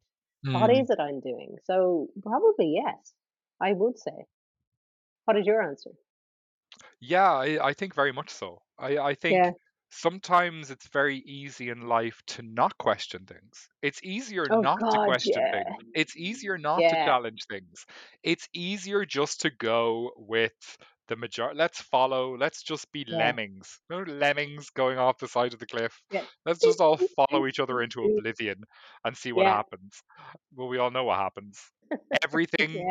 Speaker 1: What
Speaker 2: Hmm.
Speaker 1: is it I'm doing? So probably yes, I would say. What is your answer?
Speaker 2: Yeah, I, I think very much so. I, I think
Speaker 1: Yeah.
Speaker 2: sometimes it's very easy in life to not question things. It's easier
Speaker 1: Oh
Speaker 2: not to question
Speaker 1: yeah.
Speaker 2: things. It's easier not to challenge things. It's easier just to go with the majority. Let's follow. Let's just be
Speaker 1: Yeah.
Speaker 2: lemmings. No lemmings going off the side of the cliff.
Speaker 1: Yeah.
Speaker 2: Let's just all follow each other into oblivion and see what
Speaker 1: Yeah.
Speaker 2: happens. Well, we all know what happens. Everything,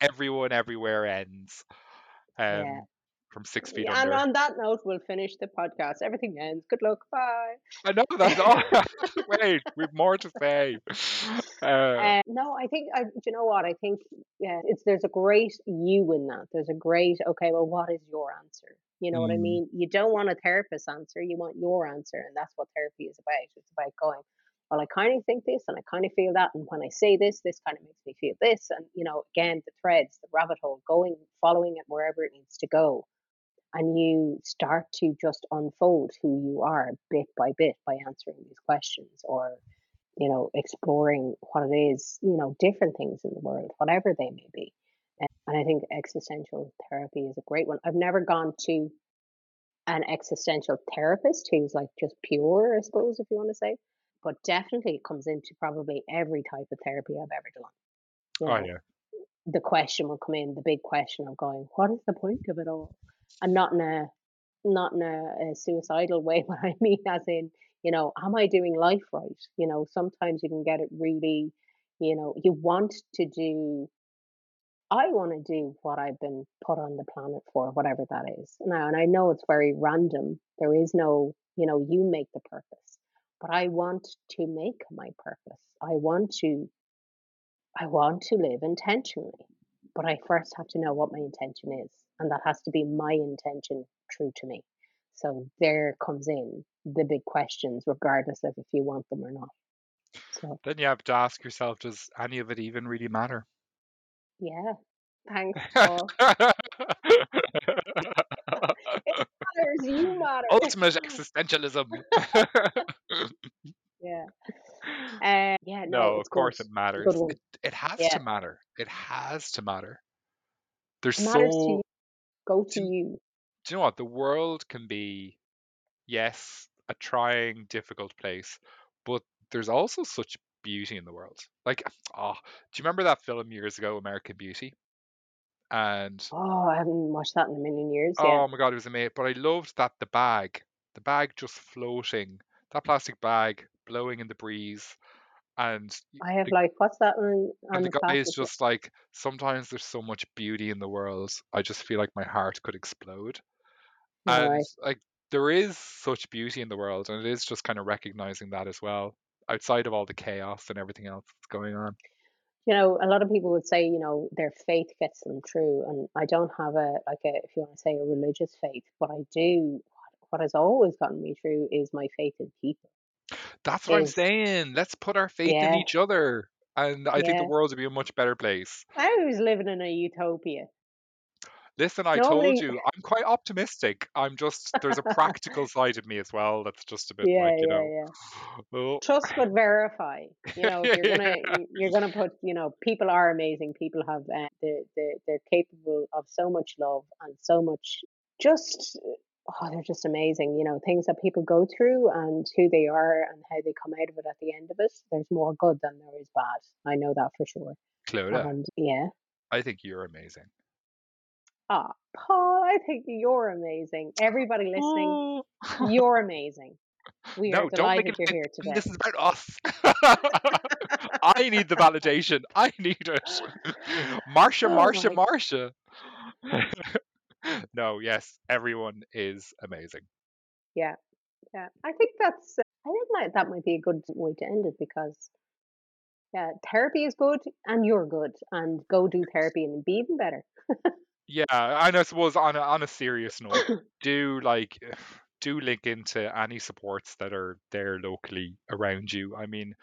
Speaker 2: everyone, everywhere ends. Um,
Speaker 1: Yeah.
Speaker 2: From six feet
Speaker 1: Yeah, and
Speaker 2: under.
Speaker 1: on that note, we'll finish the podcast. Everything ends. Good luck. Bye.
Speaker 2: I know that's all. Wait, we've more to say. Uh,
Speaker 1: Uh, no, I think I, you know what? I think yeah, it's there's a great you in that. There's a great okay. Well, what is your answer? You know what I
Speaker 2: mm,
Speaker 1: mean? You don't want a therapist's answer. You want your answer, and that's what therapy is about. It's about going. Well, I kind of think this, and I kind of feel that, and when I say this, this kind of makes me feel this, and you know, again, the threads, the rabbit hole, going, following it wherever it needs to go, and you start to just unfold who you are bit by bit by answering these questions, or you know, exploring what it is, you know, different things in the world, whatever they may be. And, I think existential therapy is a great one. I've never gone to an existential therapist who's like just pure, I suppose, if you want to say, but definitely it comes into probably every type of therapy I've ever done. You
Speaker 2: oh yeah.
Speaker 1: the question will come in, the big question of going, what is the point of it all? And not in a not in a, a suicidal way, but I mean as in, you know, am I doing life right? You know, sometimes you can get it really, you know, you want to do I want to do what I've been put on the planet for, whatever that is. Now, and I know it's very random. There is no, you know, you make the purpose. But I want to make my purpose. I want to I want to live intentionally. But I first have to know what my intention is. And that has to be my intention true to me. So there comes in the big questions, regardless of if you want them or not. So
Speaker 2: Then you have to ask yourself, does any of it even really matter?
Speaker 1: yeah. Thanks, Paul. It matters, you matter.
Speaker 2: Ultimate existentialism.
Speaker 1: Yeah. Uh, yeah, no,
Speaker 2: no, of course
Speaker 1: good.
Speaker 2: it matters. It, it has
Speaker 1: Yeah.
Speaker 2: to matter. It has to matter. There's
Speaker 1: It matters to
Speaker 2: so.
Speaker 1: you. Go to
Speaker 2: Do,
Speaker 1: you.
Speaker 2: do you know what? The world can be, yes, a trying, difficult place, but there's also such beauty in the world. Like, oh, do you remember that film years ago, American Beauty? And
Speaker 1: Oh, I haven't watched that in a million years. Yeah.
Speaker 2: oh my god, it was amazing. But I loved that the bag, the bag just floating, that plastic bag blowing in the breeze, and
Speaker 1: I have
Speaker 2: the,
Speaker 1: like, what's that on, on
Speaker 2: and the
Speaker 1: the
Speaker 2: guy is just like, sometimes there's so much beauty in the world, I just feel like my heart could explode. And
Speaker 1: right.
Speaker 2: like there is such beauty in the world, and it is just kind of recognizing that as well. outside of all the chaos and everything else that's going on.
Speaker 1: You know, a lot of people would say, you know, their faith gets them through, and I don't have a like a if you want to say a religious faith, but I do. What has always gotten me through is my faith in people.
Speaker 2: That's what I'm
Speaker 1: Is
Speaker 2: saying. Let's put our faith in
Speaker 1: yeah,
Speaker 2: each other, and I think the world would be a much better place.
Speaker 1: I was living in a utopia.
Speaker 2: Listen, I told
Speaker 1: Normally,
Speaker 2: you, I'm quite optimistic. I'm just there's a practical side of me as well that's just a bit like, you
Speaker 1: yeah,
Speaker 2: know,
Speaker 1: yeah.
Speaker 2: oh.
Speaker 1: Trust but verify. You know, if you're gonna you- you're gonna put, you know, people are amazing. People have uh, they're, they're they're capable of so much love and so much just oh, they're just amazing. You know, things that people go through and who they are and how they come out of it at the end of it. There's more good than there is bad. I know that for sure.
Speaker 2: Clodagh,
Speaker 1: And yeah.
Speaker 2: I think you're amazing.
Speaker 1: Ah, Paul, I think you're amazing. Everybody listening,
Speaker 2: Oh.
Speaker 1: you're amazing. We are
Speaker 2: No, don't
Speaker 1: delighted you're here today.
Speaker 2: This is about us. I need the validation. I need it. Marsha,
Speaker 1: Oh
Speaker 2: Marsha,
Speaker 1: my
Speaker 2: Marsha. no, yes, everyone is amazing.
Speaker 1: Yeah, yeah. I think that's. uh, I think that that might be a good way to end it because, yeah, therapy is good and you're good, and go do therapy and be even better.
Speaker 2: Yeah, and I suppose on a, on a serious note, do like do link into any supports that are there locally around you. I mean,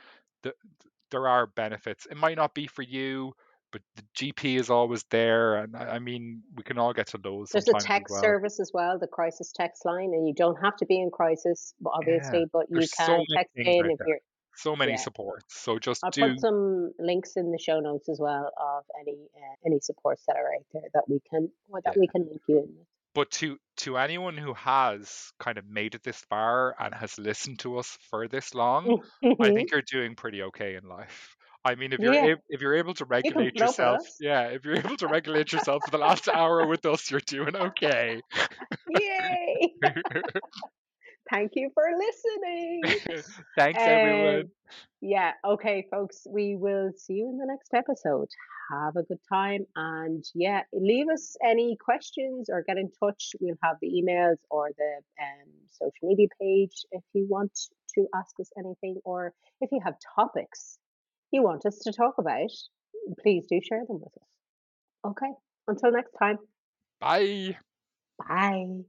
Speaker 2: the, there are benefits. It might not be for you, but the GP is always there, and I, I mean, we can all get to those
Speaker 1: There's a
Speaker 2: sometimes as
Speaker 1: text
Speaker 2: well.
Speaker 1: service as well, the crisis text line, and you don't have to be in crisis, but
Speaker 2: Yeah,
Speaker 1: obviously, but you
Speaker 2: there's so
Speaker 1: can
Speaker 2: many
Speaker 1: text in
Speaker 2: out
Speaker 1: if
Speaker 2: there,
Speaker 1: you're.
Speaker 2: so many
Speaker 1: Yeah,
Speaker 2: supports. So just
Speaker 1: I'll
Speaker 2: do
Speaker 1: put some links in the show notes as well of any uh, any supports that are out there that we can or
Speaker 2: yeah.
Speaker 1: that we can link you in.
Speaker 2: But to to anyone who has kind of made it this far and has listened to us for this long, I think you're doing pretty okay in life. I mean, if you're
Speaker 1: yeah,
Speaker 2: ab- if you're able to regulate
Speaker 1: put up with
Speaker 2: yourself, yeah, if you're able to regulate yourself for the last hour with us, you're doing okay.
Speaker 1: Yay! Thank you for listening.
Speaker 2: Thanks,
Speaker 1: Um,
Speaker 2: everyone.
Speaker 1: yeah, okay, folks, we will see you in the next episode. Have a good time. And yeah, leave us any questions or get in touch. We'll have the emails or the um, social media page if you want to ask us anything or if you have topics you want us to talk about, please do share them with us. Okay, until next time,
Speaker 2: Bye.
Speaker 1: bye.